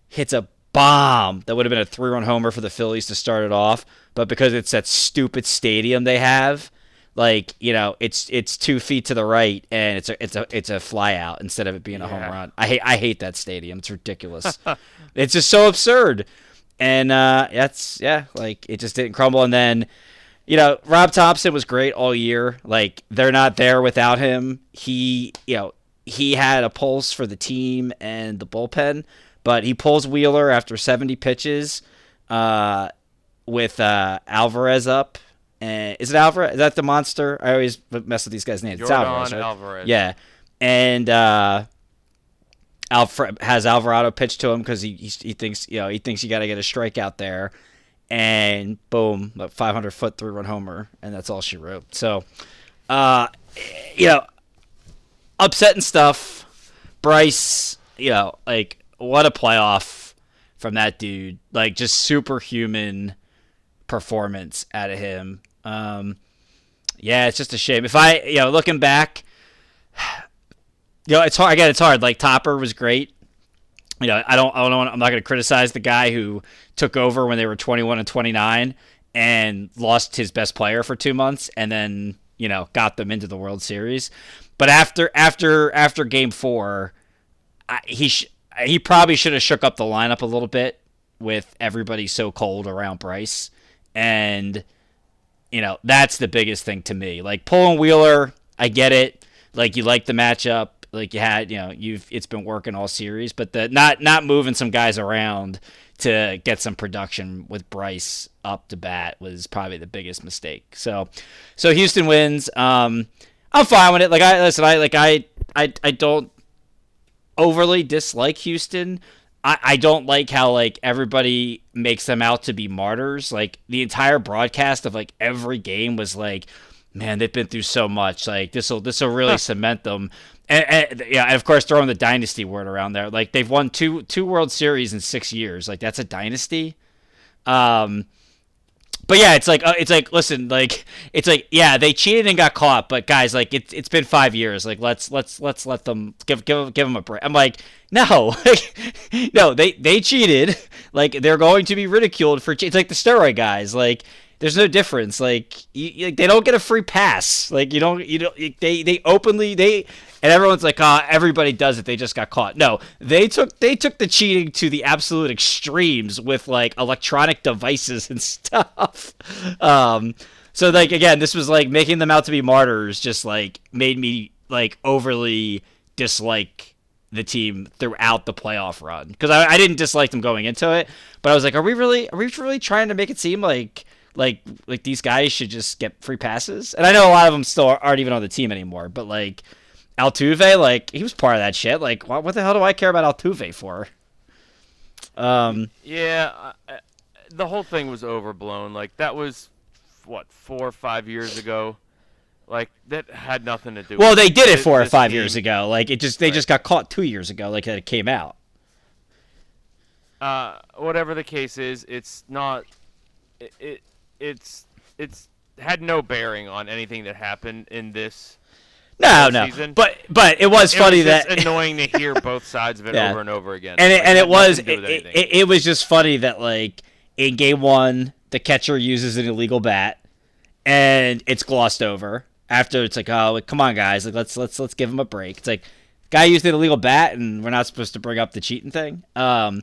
hits a bomb that would have been a three run homer for the Phillies to start it off, but because it's that stupid stadium they have, like you know, it's it's two feet to the right and it's a it's a it's a fly out instead of it being a home run. I hate I hate that stadium. It's ridiculous. it's just so absurd, and uh, that's yeah, like it just didn't crumble. And then you know, Rob Thomson was great all year. Like they're not there without him. He, you know, he had a pulse for the team and the bullpen, but he pulls Wheeler after 70 pitches uh, with uh, Alvarez up. And is it Alvarez? Is that the monster? I always mess with these guys' names. It's Jordan Alvarez, right? Alvarez. Yeah, and uh, Alfred has Alvarado pitch to him because he, he he thinks you know he thinks you got to get a strikeout there, and boom, a 500 foot three run homer, and that's all she wrote. So, uh, you know, upsetting stuff. Bryce, you know, like what a playoff from that dude. Like just superhuman performance out of him. Um, yeah, it's just a shame. If I, you know, looking back, you know, it's hard. Again, it's hard. Like Topper was great, you know, I don't, I don't, I'm not going to criticize the guy who took over when they were 21 and 29 and lost his best player for two months and then you know got them into the World Series. But after after after Game Four, I, he sh- he probably should have shook up the lineup a little bit with everybody so cold around Bryce, and you know that's the biggest thing to me. Like pulling Wheeler, I get it. Like you like the matchup, like you had, you know, you've it's been working all series, but the not not moving some guys around to get some production with Bryce up to bat was probably the biggest mistake. So, so Houston wins. Um, I'm fine with it. Like I listen, I like I I I don't overly dislike Houston. I, I don't like how like everybody makes them out to be martyrs. Like the entire broadcast of like every game was like, man, they've been through so much. Like this will this will really cement them. And, and, yeah, and of course throwing the dynasty word around there. Like they've won two two World Series in six years. Like that's a dynasty. Um, but yeah, it's like uh, it's like listen, like it's like yeah, they cheated and got caught, but guys, like it's it's been five years. Like let's let's let's let them give give give them a break. I'm like no, no, they they cheated. Like they're going to be ridiculed for. It's like the steroid guys. Like there's no difference. Like, you, like they don't get a free pass. Like you don't you don't they they openly they and everyone's like, ah, oh, everybody does it. They just got caught. No, they took they took the cheating to the absolute extremes with like electronic devices and stuff. Um, so like again, this was like making them out to be martyrs. Just like made me like overly dislike the team throughout the playoff run because I, I didn't dislike them going into it, but I was like, are we really are we really trying to make it seem like like like these guys should just get free passes? And I know a lot of them still aren't even on the team anymore, but like Altuve, like he was part of that shit. Like, what, what the hell do I care about Altuve for? Um, yeah, uh, the whole thing was overblown. Like that was what four or five years ago. Like that had nothing to do. With Well, they did it four or five years ago. Like it just they right. just got caught two years ago. Like that it came out. Uh, whatever the case is, it's not. It, it it's it's had no bearing on anything that happened in this no, no. Season. But but it was it funny was that annoying to hear both sides of it yeah. over and over again. And it, like, and it was it, it, it, was just funny that like in game one the catcher uses an illegal bat and it's glossed over after it's like oh like, come on guys like let's let's let's give him a break. It's like guy used an illegal bat and we're not supposed to bring up the cheating thing. Um,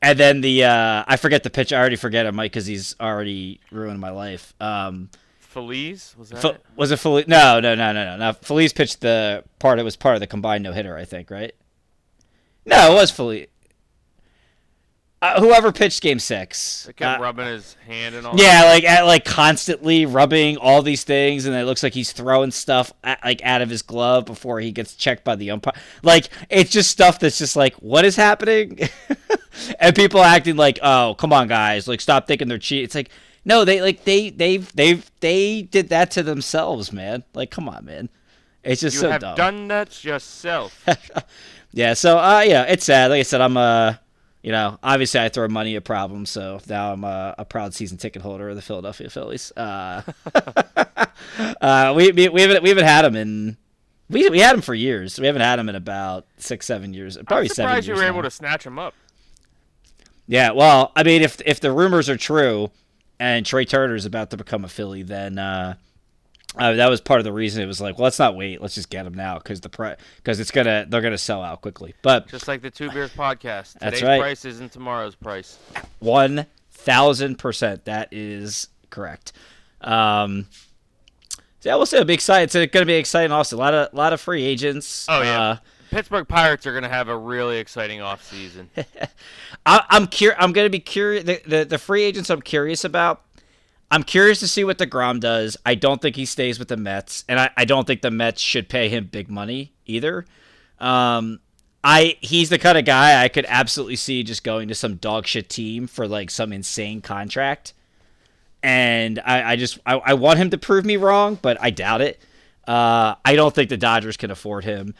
and then the uh, I forget the pitch. I already forget him, Mike, because he's already ruined my life. Um, Feliz was that? F- it? Was it Feliz? No, no, no, no, no. Now Feliz pitched the part. It was part of the combined no hitter, I think, right? No, it was Feliz. Uh, whoever pitched Game Six. They kept uh, rubbing his hand and all. Yeah, that. like at, like constantly rubbing all these things, and it looks like he's throwing stuff at, like out of his glove before he gets checked by the umpire. Like it's just stuff that's just like, what is happening? and people acting like, oh, come on, guys, like stop thinking they're cheating. It's like no, they like they they've they've they did that to themselves, man. Like, come on, man. It's just you so have dumb. done that yourself. yeah. So, uh, yeah, it's sad. Like I said, I'm uh, you know, obviously I throw money at problems, so now I'm a, a proud season ticket holder of the Philadelphia Phillies. Uh, uh, we, we we haven't we haven't had them in. We, we had him for years. We haven't had him in about six, seven years. Probably I'm seven years. you were now. able to snatch him up. Yeah, well, I mean, if if the rumors are true, and Trea Turner is about to become a Philly, then uh, uh, that was part of the reason. It was like, well, let's not wait. Let's just get him now because the price because it's gonna they're gonna sell out quickly. But just like the Two Beers podcast, today's right. price isn't tomorrow's price. One thousand percent. That is correct. Um, so yeah, we'll see. It'll be exciting. It's going to be exciting. Also, a lot of lot of free agents. Oh yeah. Uh, Pittsburgh Pirates are going to have a really exciting offseason. I, I'm cur- I'm going to be curious. The, the, the free agents I'm curious about. I'm curious to see what the Degrom does. I don't think he stays with the Mets, and I, I don't think the Mets should pay him big money either. Um, I he's the kind of guy I could absolutely see just going to some dog shit team for like some insane contract. And I, I just I, I want him to prove me wrong, but I doubt it. Uh, I don't think the Dodgers can afford him.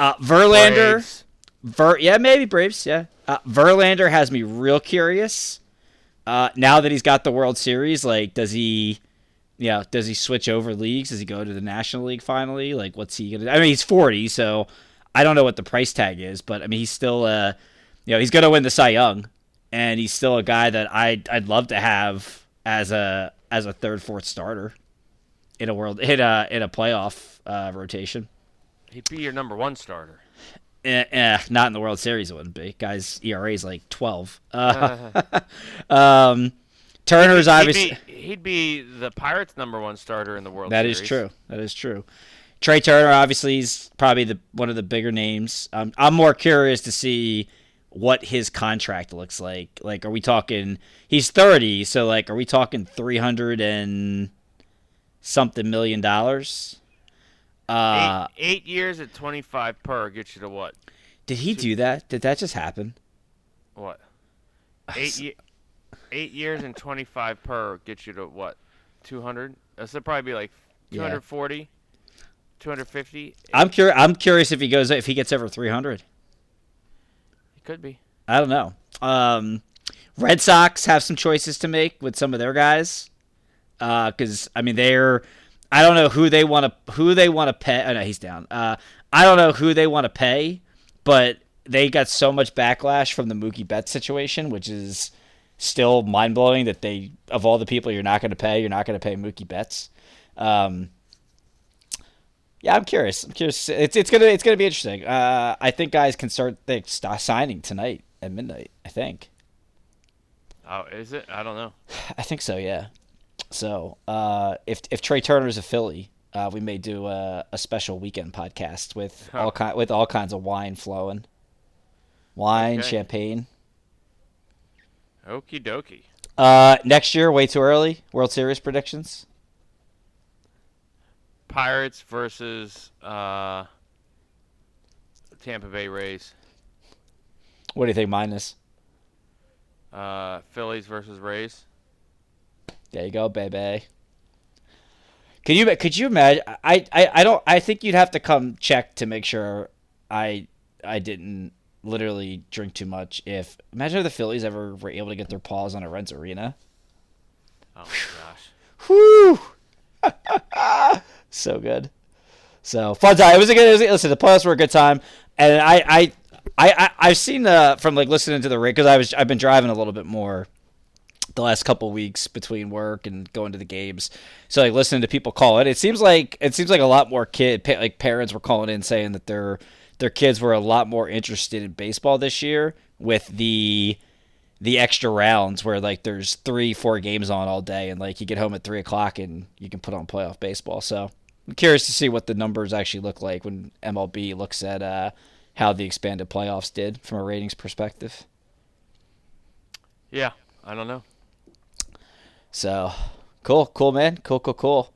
Uh, Verlander, Ver, yeah, maybe Braves, yeah. Uh, Verlander has me real curious. Uh, now that he's got the World Series, like, does he, yeah, does he switch over leagues? Does he go to the National League finally? Like, what's he gonna? I mean, he's forty, so I don't know what the price tag is, but I mean, he's still a, you know, he's going to win the Cy Young, and he's still a guy that I I'd love to have as a as a third fourth starter in a world in a in a playoff uh, rotation. He'd be your number one starter. Eh, eh, not in the World Series, it wouldn't be. Guys, ERA is like twelve. Uh, um, Turner's He'd obviously be, he'd be the Pirates' number one starter in the World that Series. is true. That is true. Trea Turner obviously is probably the one of the bigger names. Um, I'm more curious to see what his contract looks like. Like, are we talking? He's 30, so like, are we talking 300 and something million dollars? Uh, eight, eight years at 25 per gets you to what? did he do that? Did that just happen? What? Eight, ye- eight years and 25 per gets you to what? 200? That's would probably be like Yeah. 240, 250. I'm curious. I'm curious if he goes if he gets over 300. It could be. I don't know. Um, Red Sox have some choices to make with some of their guys, because I mean they're. I don't know who they want to who they want to pay. Oh no, he's down. Uh, I don't know who they want to pay, but they got so much backlash from the Mookie Betts situation, which is still mind blowing. That they of all the people you're not going to pay, you're not going to pay Mookie Betts. Um, yeah, I'm curious. I'm curious. It's it's gonna it's gonna be interesting. Uh, I think guys can start they start signing tonight at midnight. I think. Oh, is it? I don't know. I think so. Yeah. So uh, if if Trea Turner's a Philly, uh, we may do a, a special weekend podcast with all kind with all kinds of wine flowing, wine, Okay. champagne. Okie dokie. Uh, next year, way too early. World Series predictions. Pirates versus uh, Tampa Bay Rays. What do you think? Minus. Uh, Phillies versus Rays. There you go, baby. Could you could you imagine? I, I, I don't. I think you'd have to come check to make sure I I didn't literally drink too much. If imagine if the Phillies ever were able to get their paws on a Reds arena. Oh my gosh. Whoo! so good. So fun time. It was a good. Was, listen, the playoffs were a good time, and I I I, I I've seen uh from like listening to the because I was I've been driving a little bit more the last couple weeks between work and going to the games. So like listening to people call it, it seems like it seems like a lot more kid like parents were calling in saying that their their kids were a lot more interested in baseball this year with the the extra rounds where like there's three four games on all day and like you get home at three o'clock and you can put on playoff baseball. So I'm curious to see what the numbers actually look like when MLB looks at uh, how the expanded playoffs did from a ratings perspective. Yeah, I don't know. So cool, cool man, cool, cool, cool.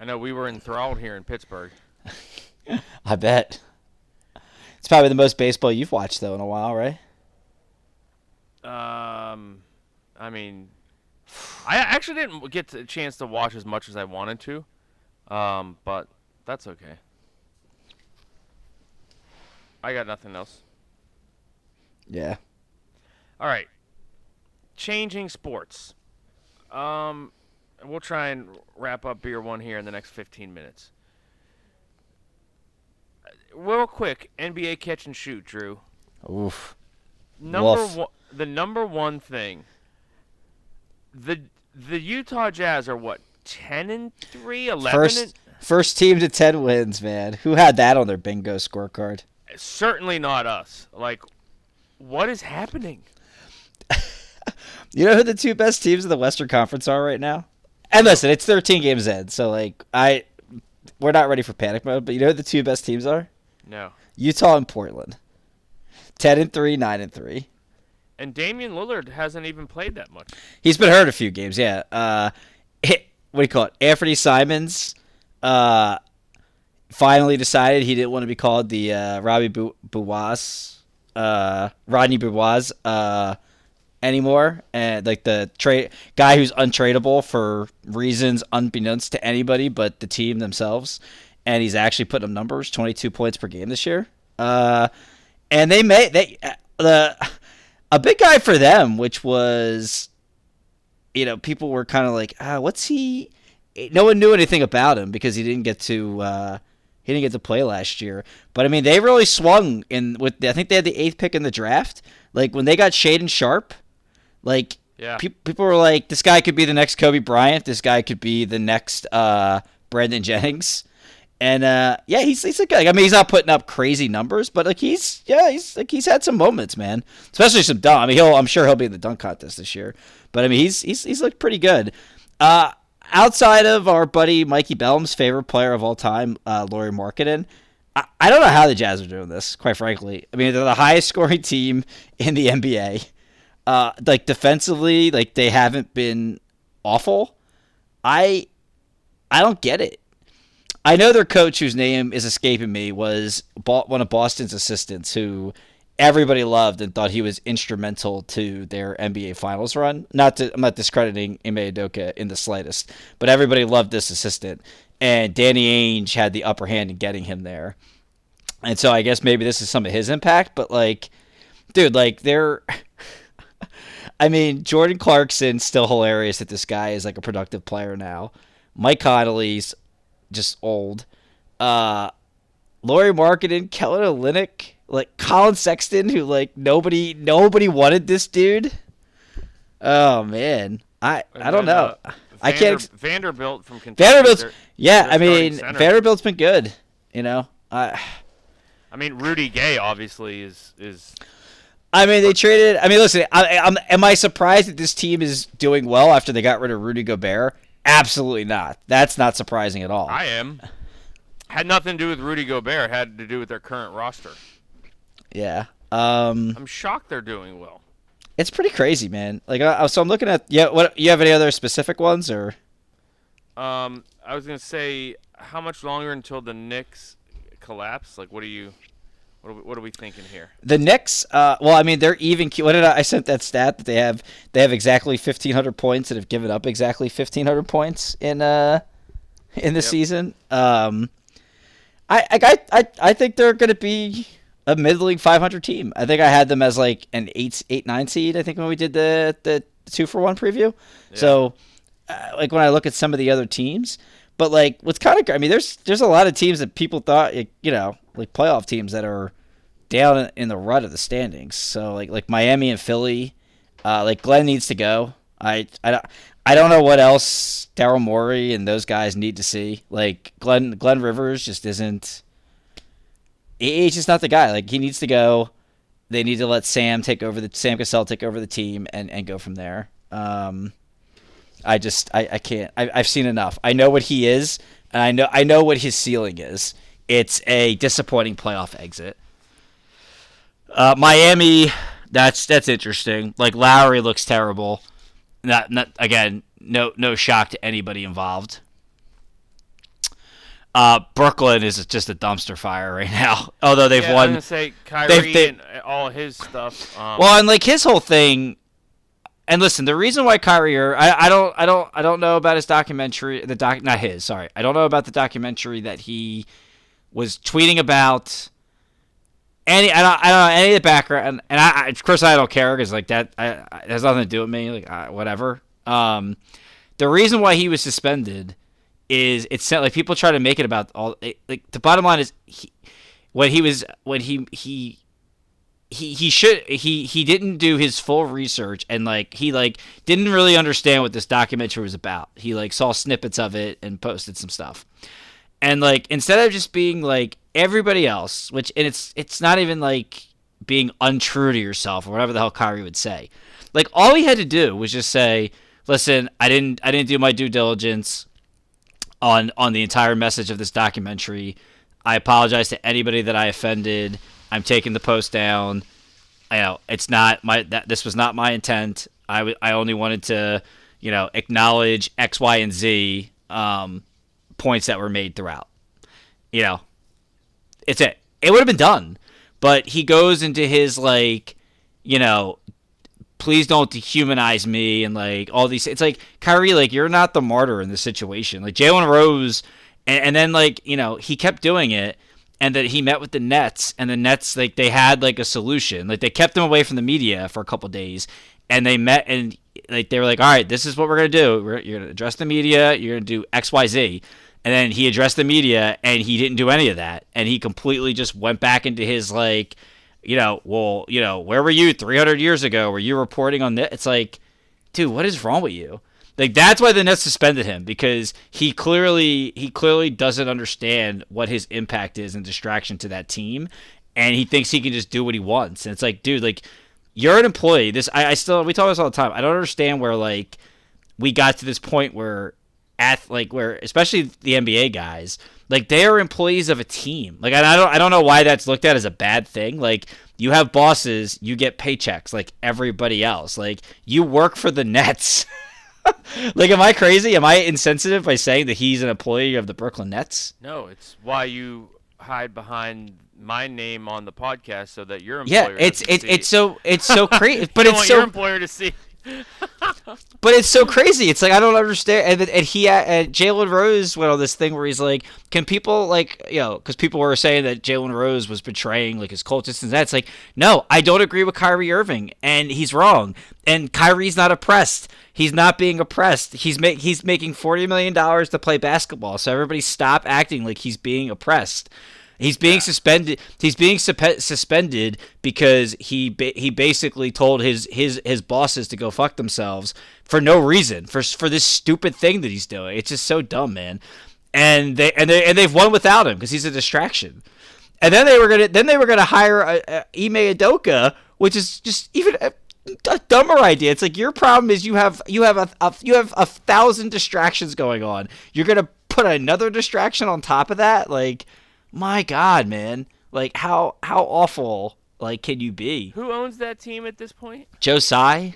I know we were enthralled here in Pittsburgh. I bet. It's probably the most baseball you've watched though in a while, right? Um, I mean, I actually didn't get a chance to watch as much as I wanted to, um, but that's okay. I got nothing else. Yeah. All right, changing sports. Um, we'll try and wrap up beer one here in the next 15 minutes. Uh, Real quick, NBA catch and shoot, Drew. Oof. Number Woof. one, the number one thing. The the Utah Jazz are what 10 and 3, 11 First and first team to ten wins, man. Who had that on their bingo scorecard? certainly not us. Like what is happening? You know who the two best teams in the Western Conference are right now? And listen, it's 13 games in, so like I, we're not ready for panic mode. But you know who the two best teams are? No. Utah and Portland. 10 and three, nine and three. And Damian Lillard hasn't even played that much. He's been hurt a few games, yeah. Uh, what do you call it? Anthony Simons, uh, finally decided he didn't want to be called the uh, Robbie Bu- Buwas, uh, Rodney Buwas, uh, anymore, and like the trade guy who's untradeable for reasons unbeknownst to anybody but the team themselves, and he's actually putting up numbers, twenty two points per game this year. Uh, and they may they uh, the a big guy for them, which was you know, people were kind of like, ah, what's he? No one knew anything about him because he didn't get to uh, He didn't get to play last year, but I mean, they really swung in with. I think they had the eighth pick in the draft. Like when they got Shaedon Sharpe, like Yeah. pe- people were like, "This guy could be the next Kobe Bryant. This guy could be the next uh, Brandon Jennings." And uh, yeah, he's he's a guy. I mean, he's not putting up crazy numbers, but like he's yeah, he's like he's had some moments, man. Especially some dunk. I mean, he'll I'm sure he'll be in the dunk contest this year. But I mean, he's he's he's looked pretty good. Uh, outside of our buddy Mikey Bellum's favorite player of all time, uh, Lauri Markkanen, I, I don't know how the Jazz are doing this. Quite frankly, I mean, they're the highest scoring team in the NBA. Uh, like defensively, like they haven't been awful. I I don't get it. I know their coach, whose name is escaping me, was one of Boston's assistants who everybody loved and thought he was instrumental to their NBA Finals run. Not to, I'm not discrediting Ime Udoka in the slightest, but everybody loved this assistant, and Danny Ainge had the upper hand in getting him there. And so I guess maybe this is some of his impact, but like, dude, like they're. I mean, Jordan Clarkson's still hilarious that this guy is like a productive player now. Mike Conley's just old. Uh Lauri Markkanen, Kelly Olynyk, like Collin Sexton, who like nobody nobody wanted this dude. Oh man, I I don't And know. then, uh, I can't. Vanderbilt from Kentucky. Vanderbilt's yeah. I mean, center. Vanderbilt's been good. You know, I I mean, Rudy Gay obviously is is. I mean they traded. I mean, listen. I, I'm am I surprised that this team is doing well after they got rid of Rudy Gobert? Absolutely not. That's not surprising at all. I am. Had nothing to do with Rudy Gobert. Had to do with their current roster. yeah. Um. I'm shocked they're doing well. It's pretty crazy, man. Like, uh, so I'm looking at. Yeah. What you have any other specific ones or? Um, I was gonna say, how much longer until the Knicks collapse? Like, what are you, what are we, what are we thinking here? The Knicks, uh, well, I mean, they're even. What did I, I sent that stat that they have? They have exactly fifteen hundred points and have given up exactly fifteen hundred points in uh in the Yep. season. Um, I I I I think they're going to be a middling five hundred team. I think I had them as like an eight eight nine seed. I think when we did the the two for one preview. So, uh, like when I look at some of the other teams. But like, what's kind of I mean, there's there's a lot of teams that people thought you know like playoff teams that are down in the rut of the standings. So like like Miami and Philly, uh, like Glenn needs to go. I I don't I don't know what else Daryl Morey and those guys need to see. Like Glenn Glenn Rivers just isn't. he- He's just not the guy. Like he needs to go. They need to let Sam take over the Sam Cassell take over the team and, and go from there. Um, I just I, I can't. I, I've seen enough. I know what he is, and I know I know what his ceiling is. It's a disappointing playoff exit. Uh, Miami, that's that's interesting. Like Lowry looks terrible. Not not again. No no shock to anybody involved. Uh, Brooklyn is just a dumpster fire right now. Although they've yeah, I was won. say Kyrie they- and all his stuff. Um, Well, and like his whole thing. And listen, the reason why Kyrie, I, I don't, I don't, I don't know about his documentary. The doc, not his. Sorry, I don't know about the documentary that he was tweeting about. Any, I don't, I don't know any of the background, and, and I, I, of course, I don't care because like that, I, I, has nothing to do with me. Like I, whatever. Um, the reason why he was suspended is it's like people try to make it about all. It, like the bottom line is, he, when he was when he he he he should he he didn't do his full research and like he like didn't really understand what this documentary was about. He like saw snippets of it and posted some stuff. And like instead of just being like everybody else, which and it's it's not even like being untrue to yourself or whatever the hell Kyrie would say. Like all he had to do was just say, "Listen, I didn't I didn't do my due diligence on on the entire message of this documentary. I apologize to anybody that I offended. I'm taking the post down. I know it's not my that this was not my intent. I w- I only wanted to, you know, acknowledge X, Y, and Z um, points that were made throughout. You know, it's it. It would have been done, but he goes into his like, you know, please don't dehumanize me and like all these. It's like Kyrie, like you're not the martyr in this situation. Like Jalen Rose, and, and then like you know he kept doing it, and that he met with the Nets, and the Nets like they had like a solution. Like they kept him away from the media for a couple days, and they met and like they were like, all right, this is what we're gonna do. We're, you're gonna address the media. You're gonna do X, Y, Z. And then he addressed the media, and he didn't do any of that, and he completely just went back into his like, you know, well, you know, where were you 300 years ago? Were you reporting on this? It's like, dude, what is wrong with you? Like that's why the Nets suspended him because he clearly he clearly doesn't understand what his impact is and distraction to that team, and he thinks he can just do what he wants. And it's like, dude, like you're an employee. This I, I still we talk this all the time. I don't understand where like we got to this point where at like where especially the NBA guys like they are employees of a team. Like I don't I don't know why that's looked at as a bad thing. Like you have bosses, you get paychecks like everybody else. Like you work for the Nets. like am I crazy? Am I insensitive by saying that he's an employee of the Brooklyn Nets? No, it's why you hide behind my name on the podcast so that your Yeah, employer it's it's see it's so it's so crazy, but it's want so your employer to see. But it's so crazy. It's like I don't understand. And, and he, uh, and Jalen Rose went on this thing where he's like, "Can people like, you know, because people were saying that Jalen Rose was betraying like his cultists and that's like, no, I don't agree with Kyrie Irving, and he's wrong. And Kyrie's not oppressed. He's not being oppressed. He's make he's making forty million dollars to play basketball. So everybody stop acting like he's being oppressed. He's being suspended. He's being supe- suspended because he ba- he basically told his his his bosses to go fuck themselves for no reason for for this stupid thing that he's doing. It's just so dumb, man. And they and they and they've won without him because he's a distraction. And then they were gonna then they were gonna hire a, a Ime Udoka, which is just even a, a dumber idea. It's like your problem is you have you have a, a you have a thousand distractions going on. You're gonna put another distraction on top of that, like my god man like how how awful like can you be Who owns that team at this point? joe Tsai?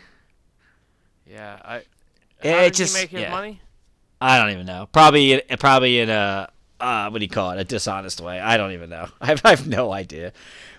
Yeah, I. It just- make his yeah. money? i don't even know probably probably in a uh what do you call it a dishonest way i don't even know i have, I have no idea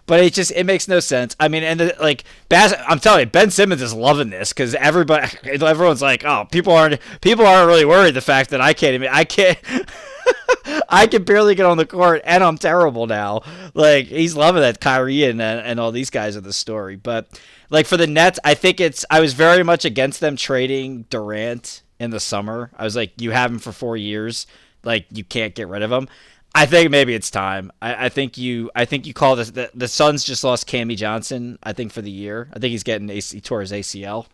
but it just it makes no sense i mean and the, like Bas- i'm telling you ben simmons is loving this because everybody everyone's like oh people aren't people aren't really worried the fact that i can't even i can't I can barely get on the court, and I'm terrible now. Like he's loving that Kyrie and and all these guys are the story. But like for the Nets, I think it's I was very much against them trading Durant in the summer. I was like, you have him for four years, like you can't get rid of him. I think maybe it's time. I, I think you. I think you call this. The, the Suns just lost Cammy Johnson. I think for the year. I think he's getting AC, he tore his ACL.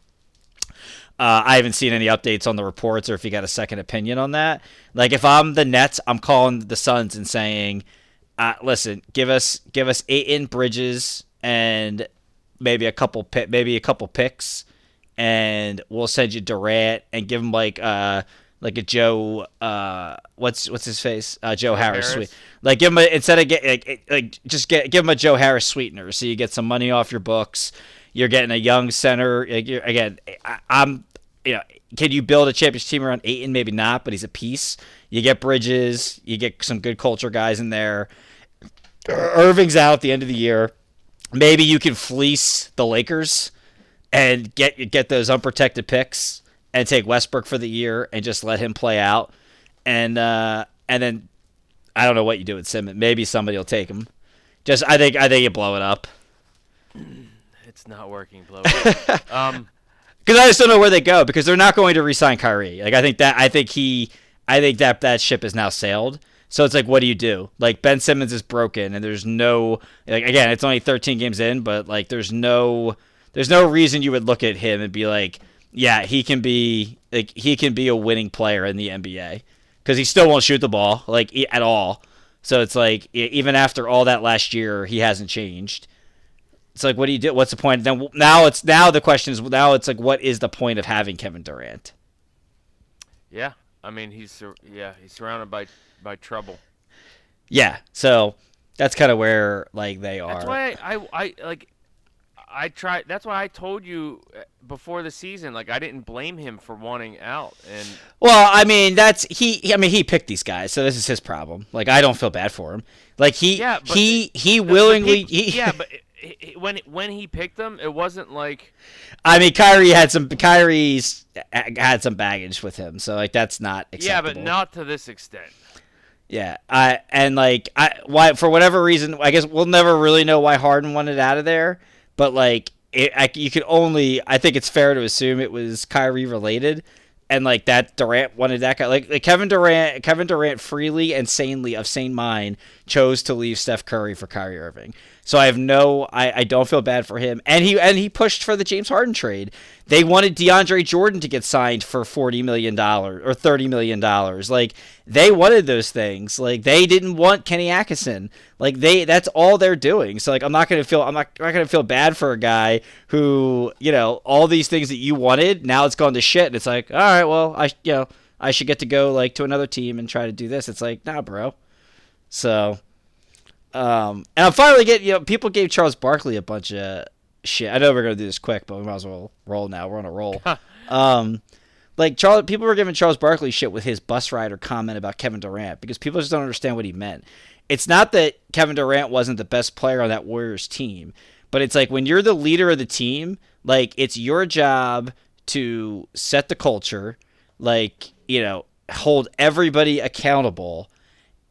Uh, I haven't seen any updates on the reports or if you got a second opinion on that. Like if I'm the Nets, I'm calling the Suns and saying, uh, "Listen, give us give us Ayton Bridges and maybe a couple pi- maybe a couple picks, and we'll send you Durant and give him like uh like a Joe uh what's what's his face uh, Joe Harris, Harris. sweet like give him a, instead of get like, like just get give him a Joe Harris sweetener so you get some money off your books. You're getting a young center. Again, I, I'm you know, can you build a championship team around Ayton? Maybe not, but he's a piece. You get Bridges, you get some good culture guys in there. Irving's out at the end of the year. Maybe you can fleece the Lakers and get get those unprotected picks and take Westbrook for the year and just let him play out. And uh, and then I don't know what you do with Simmons. Maybe somebody will take him. Just I think I think you blow it up. It's not working, Blow. um, because I just don't know where they go because they're not going to re-sign Kyrie. Like I think that I think he I think that that ship is now sailed. So it's like, what do you do? Like Ben Simmons is broken, and there's no like again, it's only 13 games in, but like there's no there's no reason you would look at him and be like, yeah, he can be like he can be a winning player in the NBA because he still won't shoot the ball like at all. So it's like even after all that last year, he hasn't changed. It's like, what do you do? What's the point? Then now it's now the question is now it's like, what is the point of having Kevin Durant? yeah, I mean he's yeah he's surrounded by by trouble. Yeah, so that's kind of where like they are. That's why I, I, I like I tried. That's why I told you uh, before the season. Like I didn't blame him for wanting out, and Well, I mean, that's he, I mean, he picked these guys, so this is his problem. Like, I don't feel bad for him. Like he, Yeah, he, he willingly. peop- he, yeah, but it- when when he picked them, it wasn't like I mean, Kyrie had some. Kyrie's had some baggage with him, so like that's not yeah, but not to this extent. Yeah, I and like I why for whatever reason, I guess we'll never really know why Harden wanted out of there. But like, it, I, you could only. I think it's fair to assume it was Kyrie related, and like that Durant wanted that guy. Like, like Kevin Durant, Kevin Durant freely and sanely of sane mind chose to leave Steph Curry for Kyrie Irving. So I have no, I, I don't feel bad for him. And he and he pushed for the James Harden trade. They wanted DeAndre Jordan to get signed for forty million dollars or thirty million dollars. Like they wanted those things. Like they didn't want Kenny Atkinson. Like they, that's all they're doing. So like I'm not gonna feel, I'm not, I'm not gonna feel bad for a guy who, you know, all these things that you wanted now it's gone to shit. And it's like, all right, well I, you know, I should get to go like to another team and try to do this. It's like, nah, bro. So um, and I'm finally getting, you know, people gave Charles Barkley a bunch of shit. I know we're gonna do this quick, but we might as well roll now. We're on a roll. um, like Charles, people were giving Charles Barkley shit with his bus rider comment about Kevin Durant because people just don't understand what he meant. It's not that Kevin Durant wasn't the best player on that Warriors team, but it's like when you're the leader of the team, like it's your job to set the culture, like you know, hold everybody accountable,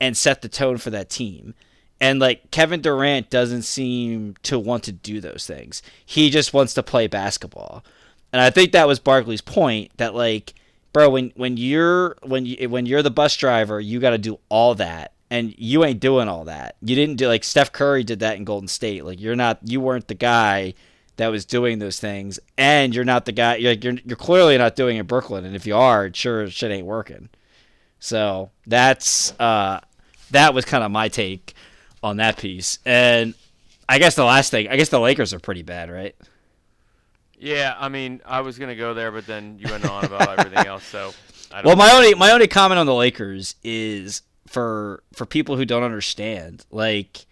and set the tone for that team. And like Kevin Durant doesn't seem to want to do those things. He just wants to play basketball. And I think that was Barkley's point that like bro when when you're when you when you're the bus driver, you got to do all that. And you ain't doing all that. You didn't do like Steph Curry did that in Golden State. Like you're not you weren't the guy that was doing those things and you're not the guy you're you're, you're clearly not doing it in Brooklyn and if you are, sure shit ain't working. So, that's uh that was kind of my take on that piece. And I guess the last thing, I guess the Lakers are pretty bad, right? Yeah, I mean, I was gonna go there, but then you went on about everything else. So, I don't Well, my only my only comment on the Lakers is for for people who don't understand, like.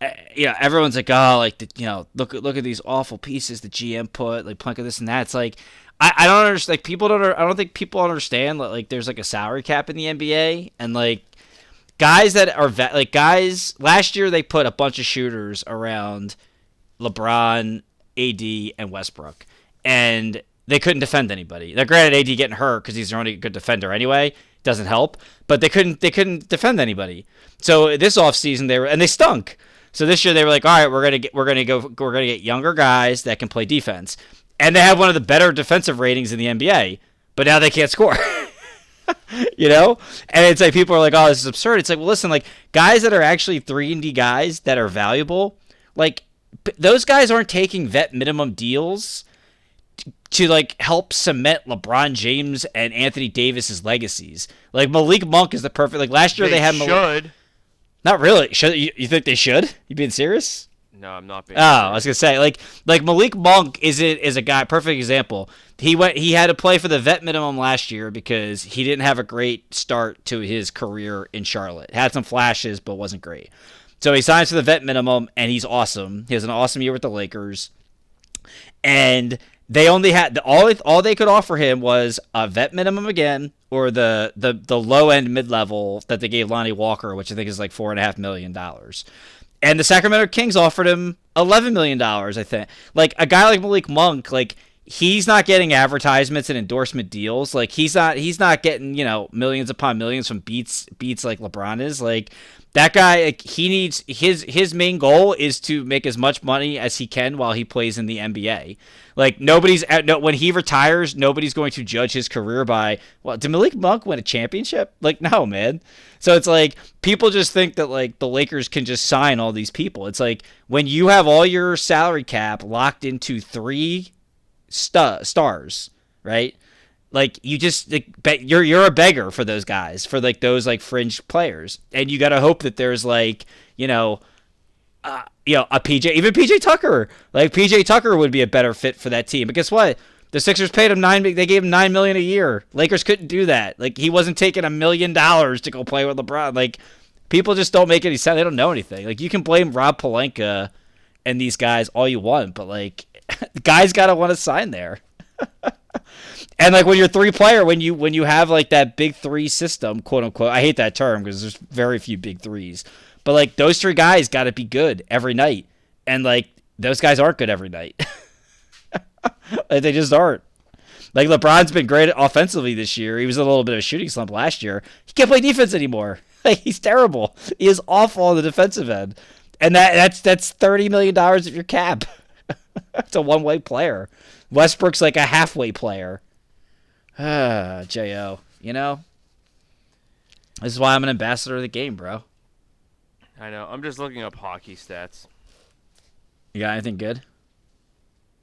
eh, You know, everyone's like, oh, like the, you know, look at look at these awful pieces the GM put, like plunk of this and that. It's like, I, I don't understand. Like people don't, I don't think people understand that like there's like a salary cap in the NBA, and like guys that are like guys last year they put a bunch of shooters around LeBron, AD, and Westbrook, and they couldn't defend anybody. Now, granted, AD getting hurt because he's their only good defender anyway doesn't help, but they couldn't they couldn't defend anybody. So this offseason they were and they stunk. So this year they were like, all right, we're gonna get we're gonna go we're gonna get younger guys that can play defense, and they have one of the better defensive ratings in the NBA, but now they can't score. you know? And it's like people are like oh this is absurd. It's like well listen like guys that are actually 3 and d guys that are valuable like p- those guys aren't taking vet minimum deals to like help cement lebron james and anthony davis's legacies. Like malik monk is the perfect like last year they, they had Malik- should. not really. Should you, you think they should? You being serious No, I'm not being. Oh, I was gonna say like like Malik Monk is it is a guy perfect example. He went he had to play for the vet minimum last year because he didn't have a great start to his career in Charlotte. Had some flashes but wasn't great. So he signs for the vet minimum and he's awesome. He has an awesome year with the Lakers. And they only had all all they could offer him was a vet minimum again or the the the low end mid level that they gave Lonnie Walker, which I think is like four and a half million dollars. And the Sacramento Kings offered him eleven million dollars, I think. Like a guy like Malik Monk, like he's not getting advertisements and endorsement deals. Like he's not he's not getting, you know, millions upon millions from beats beats like LeBron is. Like that guy he needs his his main goal is to make as much money as he can while he plays in the NBA. Like nobody's at no when he retires, nobody's going to judge his career by well, did Malik Monk win a championship? Like no, man. So it's like people just think that like the Lakers can just sign all these people. It's like when you have all your salary cap locked into three stu- stars, right? Like you just like, be- you're you're a beggar for those guys, for like those like fringe players, and you got to hope that there's like you know, uh, you know a PJ, even PJ Tucker, like PJ Tucker would be a better fit for that team. But guess what? The Sixers paid him nine. They gave him nine million a year. Lakers couldn't do that. Like he wasn't taking a million dollars to go play with LeBron. Like people just don't make any sense. They don't know anything. Like you can blame Rob Pelinka and these guys all you want, but like guys got to want to sign there. and like when you're three player, when you when you have like that big three system, quote unquote. I hate that term because there's very few big threes. But like those three guys got to be good every night, and like those guys aren't good every night. like, they just aren't. Like LeBron's been great offensively this year. He was a little bit of a shooting slump last year. He can't play defense anymore. Like he's terrible. He is awful on the defensive end, and that that's that's thirty million dollars of your cap. It's a one way player. Westbrook's like a halfway player. Ah, Jo. You know, this is why I'm an ambassador of the game, bro. I know. I'm just looking up hockey stats. You got anything good?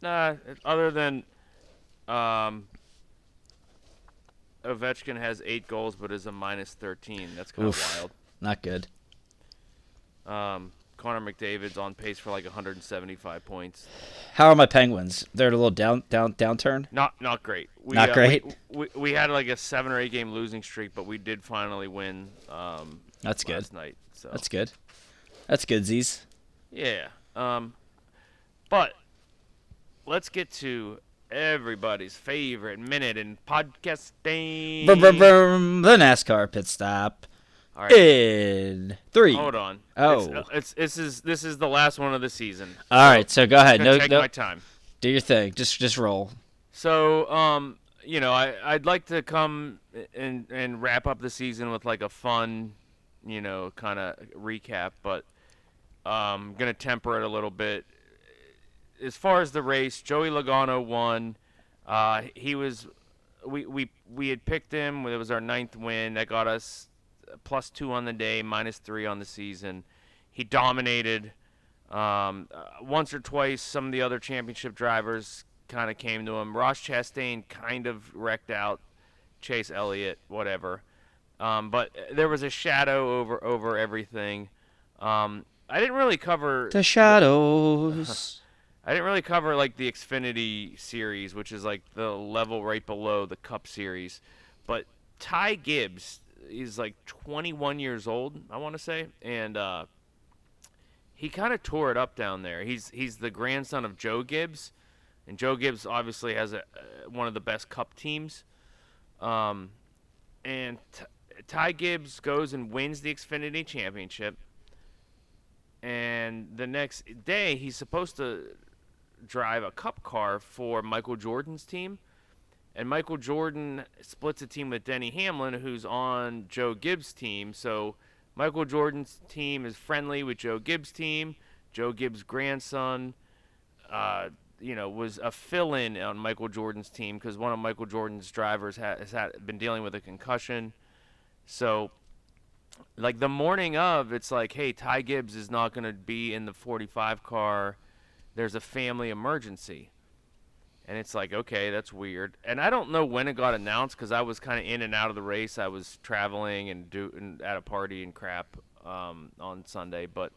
Nah, other than um, Ovechkin has eight goals, but is a minus 13. That's kind of wild. Not good. Um, Connor McDavid's on pace for like 175 points. How are my Penguins? They're a little down, down, downturn. Not not great. We, Not uh, great? We, we, we had like a seven or eight game losing streak, but we did finally win. Um, That's good. last night. So That's good. That's good, Z's. yeah. Um, but let's get to everybody's favorite minute in podcasting. Brum, brum, brum, the NASCAR pit stop All right. in three. Hold on. Oh. it's, uh, it's this is this is the last one of the season. All right, so go ahead. No, take no, my time. do your thing. Just, just roll. So, um, you know, I I'd like to come and and wrap up the season with like a fun, you know, kind of recap, but um, gonna temper it a little bit. As far as the race, Joey Logano won. Uh, he was, we we we had picked him. It was our ninth win. That got us plus two on the day, minus three on the season. He dominated. Um, uh, once or twice, some of the other championship drivers kind of came to him. Ross Chastain kind of wrecked out Chase Elliott, whatever. Um, but there was a shadow over over everything. Um, I didn't really cover The shadows. I didn't really cover like the Xfinity series, which is like the level right below the Cup series. But Ty Gibbs is like 21 years old, I want to say, and uh, he kind of tore it up down there. He's he's the grandson of Joe Gibbs, and Joe Gibbs obviously has a, uh, one of the best Cup teams. Um, and T- Ty Gibbs goes and wins the Xfinity Championship. And the next day, he's supposed to drive a cup car for Michael Jordan's team. And Michael Jordan splits a team with Denny Hamlin, who's on Joe Gibbs' team. So Michael Jordan's team is friendly with Joe Gibbs' team. Joe Gibbs' grandson, uh, you know, was a fill-in on Michael Jordan's team because one of Michael Jordan's drivers ha- has had, been dealing with a concussion. So, like the morning of, it's like, hey, Ty Gibbs is not going to be in the 45 car. There's a family emergency. And it's like, okay, that's weird. And I don't know when it got announced because I was kind of in and out of the race. I was traveling and doing at a party and crap um, on Sunday. But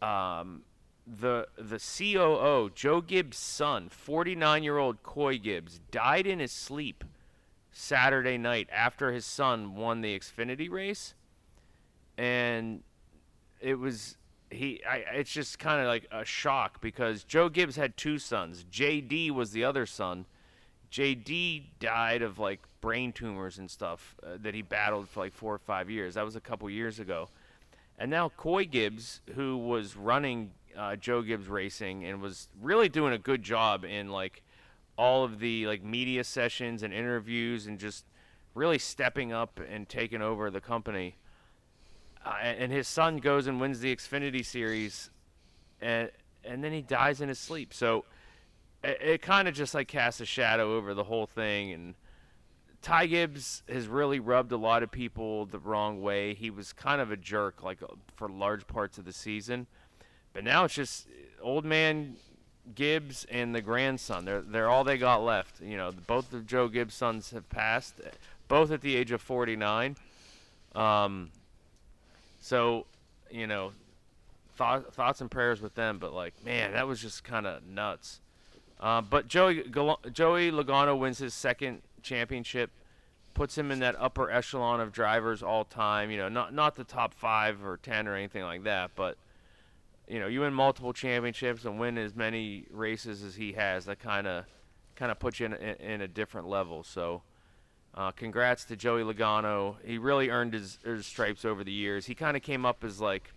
um, the the COO, Joe Gibbs' son, 49 year old Coy Gibbs, died in his sleep Saturday night after his son won the Xfinity race, and it was he. I, it's just kind of like a shock because Joe Gibbs had two sons. JD was the other son. JD died of like brain tumors and stuff uh, that he battled for like four or five years. That was a couple years ago. And now Coy Gibbs, who was running uh, Joe Gibbs Racing and was really doing a good job in like all of the like media sessions and interviews and just really stepping up and taking over the company. Uh, and his son goes and wins the Xfinity Series, and and then he dies in his sleep. So it, it kind of just like casts a shadow over the whole thing. And Ty Gibbs has really rubbed a lot of people the wrong way. He was kind of a jerk, like uh, for large parts of the season. But now it's just old man Gibbs and the grandson. They're they're all they got left. You know, both of Joe Gibbs' sons have passed, both at the age of 49. Um, so, you know, thought, thoughts and prayers with them. But like, man, that was just kind of nuts. Uh, but Joey Gal- Joey Logano wins his second championship, puts him in that upper echelon of drivers all time. You know, not not the top five or ten or anything like that, but you know, you win multiple championships and win as many races as he has. That kind of kind of puts you in, in, in a different level. So, uh, congrats to Joey Logano. He really earned his, his stripes over the years. He kind of came up as like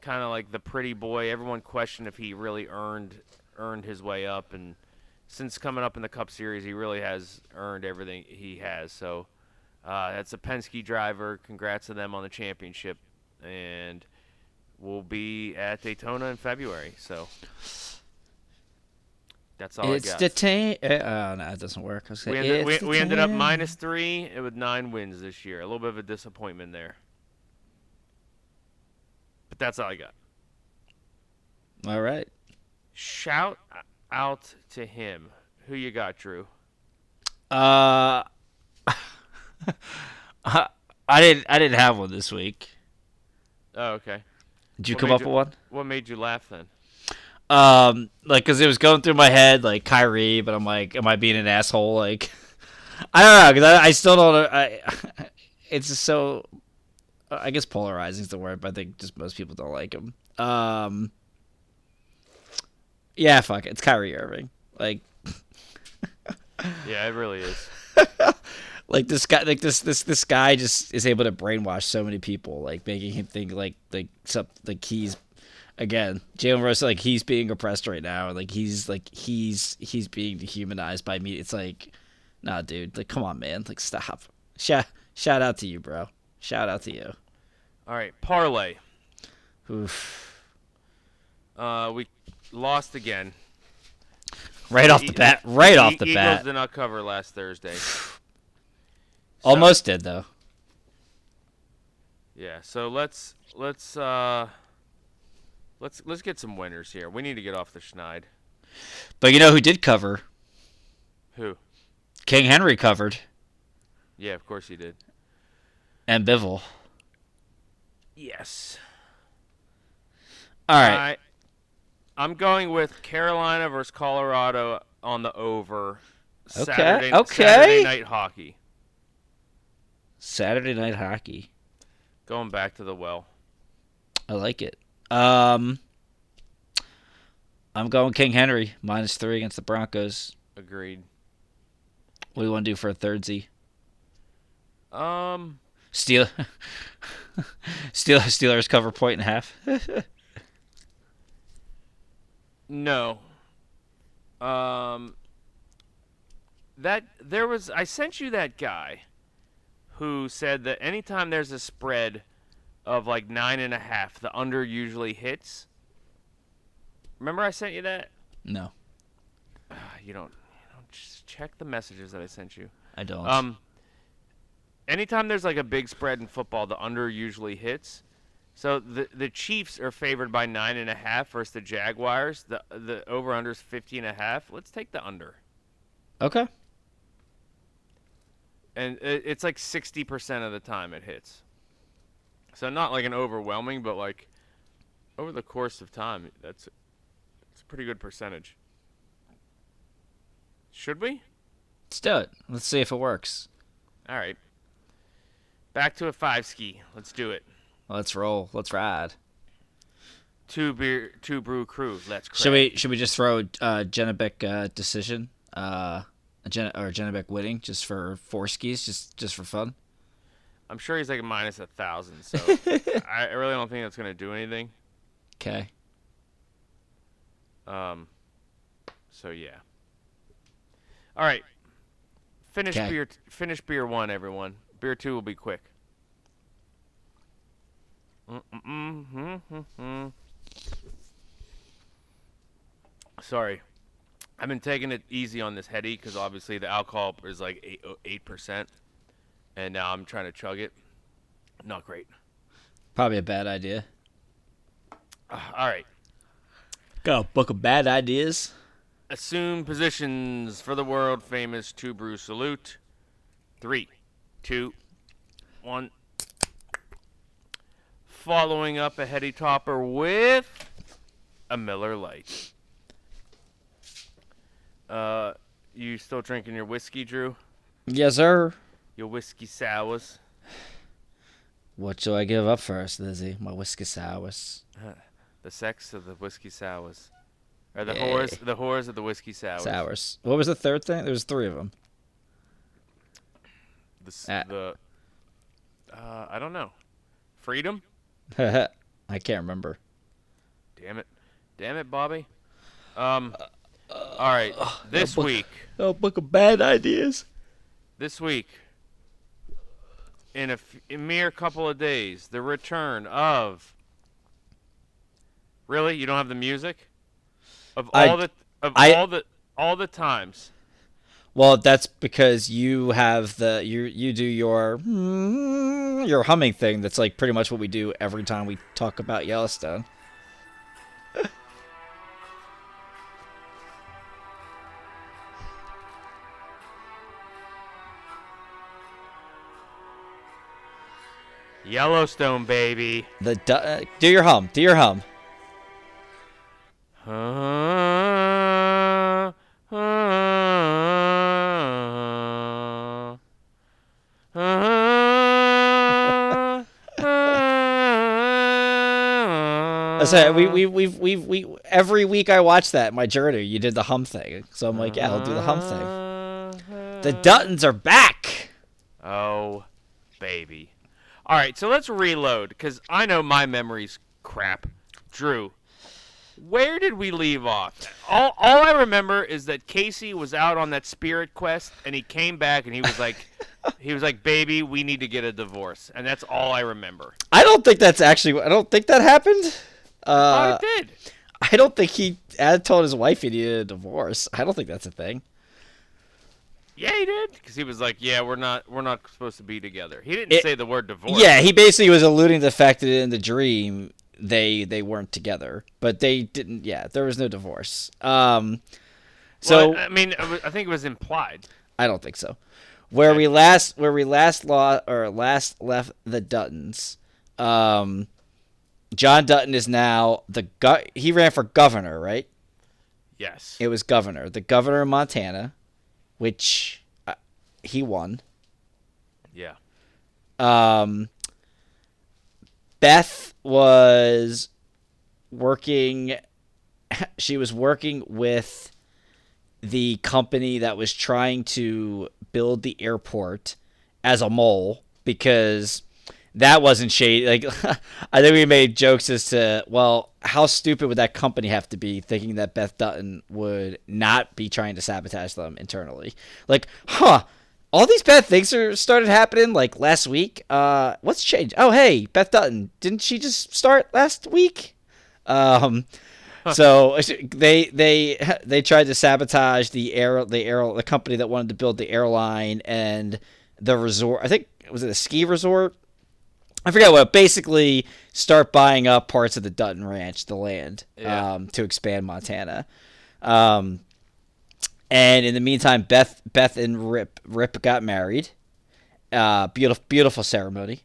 kind of like the pretty boy. Everyone questioned if he really earned earned his way up, and since coming up in the Cup Series, he really has earned everything he has. So, uh, that's a Penske driver. Congrats to them on the championship, and we'll be at Daytona in February. So, That's all it's I got. the team. Oh no, it doesn't work. We ended, we, we ended up minus three with nine wins this year. A little bit of a disappointment there. But that's all I got. All right. Shout out to him. Who you got, Drew? Uh, I didn't. I didn't have one this week. Oh, okay. Did you What come up you- with one? What made you laugh then? Um, like, cause it was going through my head, like Kyrie, but I'm like, am I being an asshole? Like, I don't know, cause I, I still don't. I, it's just so. I guess polarizing is the word, but I think just most people don't like him. Um, yeah, fuck it, it's Kyrie Irving. Like, Yeah, it really is. like this guy, like this this this guy just is able to brainwash so many people, like making him think like like some like he's again Jalen Rose like he's being oppressed right now, like he's like he's he's being dehumanized by me. It's like, nah, dude, like come on, man, like stop. Shout shout out to you, bro. Shout out to you. All right, parlay. Oof. Uh, we lost again. Right off the E- bat, right off the Eagles bat. did not cover last Thursday. Almost did though. Yeah, so let's let's uh let's let's get some winners here. We need to get off the schneid. But you know who did cover? Who? King Henry covered, Yeah, of course he did. and Bivol. Yes. All right. I, I'm going with Carolina versus Colorado on the over. Okay, Saturday, okay. Saturday night hockey. Saturday night hockey. Going back to the well. I like it. Um, I'm going King Henry minus three against the Broncos. Agreed. What do you want to do for a third Z? Um, Steel, Steel, Steelers cover point and a half. no. Um, that there was. I sent you that guy who said that anytime there's a spread of like nine and a half, the under usually hits. Remember I sent you that? no, Ah, You don't. You don't just check the messages that I sent you. I don't. Um, anytime there's like a big spread in football, the under usually hits. So the the Chiefs are favored by nine and a half versus the Jaguars. The the over under is fifty and a half. Let's take the under, okay. and it, it's like sixty percent of the time it hits. So not like an overwhelming, but like over the course of time, that's it's a pretty good percentage. Should we? Let's do it. Let's see if it works. All right. Back to a five ski. Let's do it. Let's roll. Let's ride. Two beer, two brew crew. Let's. Crack. Should we? Should we just throw uh, Janibek uh, decision? Uh, Gen- or Janibek winning just for four skis, just just for fun. I'm sure he's like minus a thousand, so I really don't think that's gonna do anything. Okay. Um. So yeah. All right. Finish 'Kay. beer. Finish beer one, everyone. Beer two will be quick. Sorry, I've been taking it easy on this heady because obviously the alcohol is like eight eight percent, and now I'm trying to chug it. Not great. Probably a bad idea. All right. Got a book of bad ideas. Assume positions for the world famous two brew salute. Three, two, one. Following up a heady topper with a Miller Lite. Uh, you still drinking your whiskey, Drew? Yes, sir. Your whiskey sours? What shall I give up first, Lizzie? My whiskey sours. The sex of the whiskey sours. Or the Yay. whores, the whores of the whiskey sours. Sours. What was the third thing? There was three of them. The, Ah. the uh, I don't know. Freedom? I can't remember. Damn it. Damn it, Bobby. Um All right. This book- week, Oh, book of bad ideas. this week in a, f- a mere couple of days, the return of Really? You don't have the music? Of I- all the of I- all the all the times. Well, that's because you have the you you do your your humming thing. That's like pretty much what we do every time we talk about Yellowstone. Yellowstone, baby. The du- uh, do your hum, do your hum. Uh, uh, say we we we we we every week I watch that my journey. You did the hum thing, so I'm like, yeah, I'll do the hum thing. The Duttons are back. Oh, baby. All right, so let's reload because I know my memory's crap. Drew, where did we leave off? All, all I remember is that Casey was out on that spirit quest and he came back and he was like, he was like, baby, we need to get a divorce. And that's all I remember. I don't think that's actually. I don't think that happened. Uh, oh, it did. I don't think he told his wife he needed a divorce. I don't think that's a thing. Yeah, he did. Because he was like, yeah, we're not, we're not supposed to be together. He didn't It- say the word divorce. Yeah, he basically was alluding to the fact that in the dream they they weren't together, but they didn't. Yeah, there was no divorce. Um, so Well, I mean, I think it was implied. I don't think so. Where we last where we last law or last left the Duttons, um, John Dutton is now the gu- he ran for governor, right? Yes. It was governor, the governor of Montana, which uh, he won. yeah. Um, Beth was working. She was working with the company that was trying to build the airport as a mole because that wasn't shady. Like, I think we made jokes as to, well, how stupid would that company have to be thinking that Beth Dutton would not be trying to sabotage them internally? Like, huh? All these bad things are started happening like last week. Uh, what's changed? Oh, hey, Beth Dutton, didn't she just start last week? Um, so they they they tried to sabotage the air the air the company that wanted to build the airline and the resort. I think was it a ski resort? I forget what. Basically, start buying up parts of the Dutton Ranch, the land, Yeah. um, to expand Montana. Um, and in the meantime, Beth Beth and Rip Rip got married. Uh, beautiful beautiful ceremony.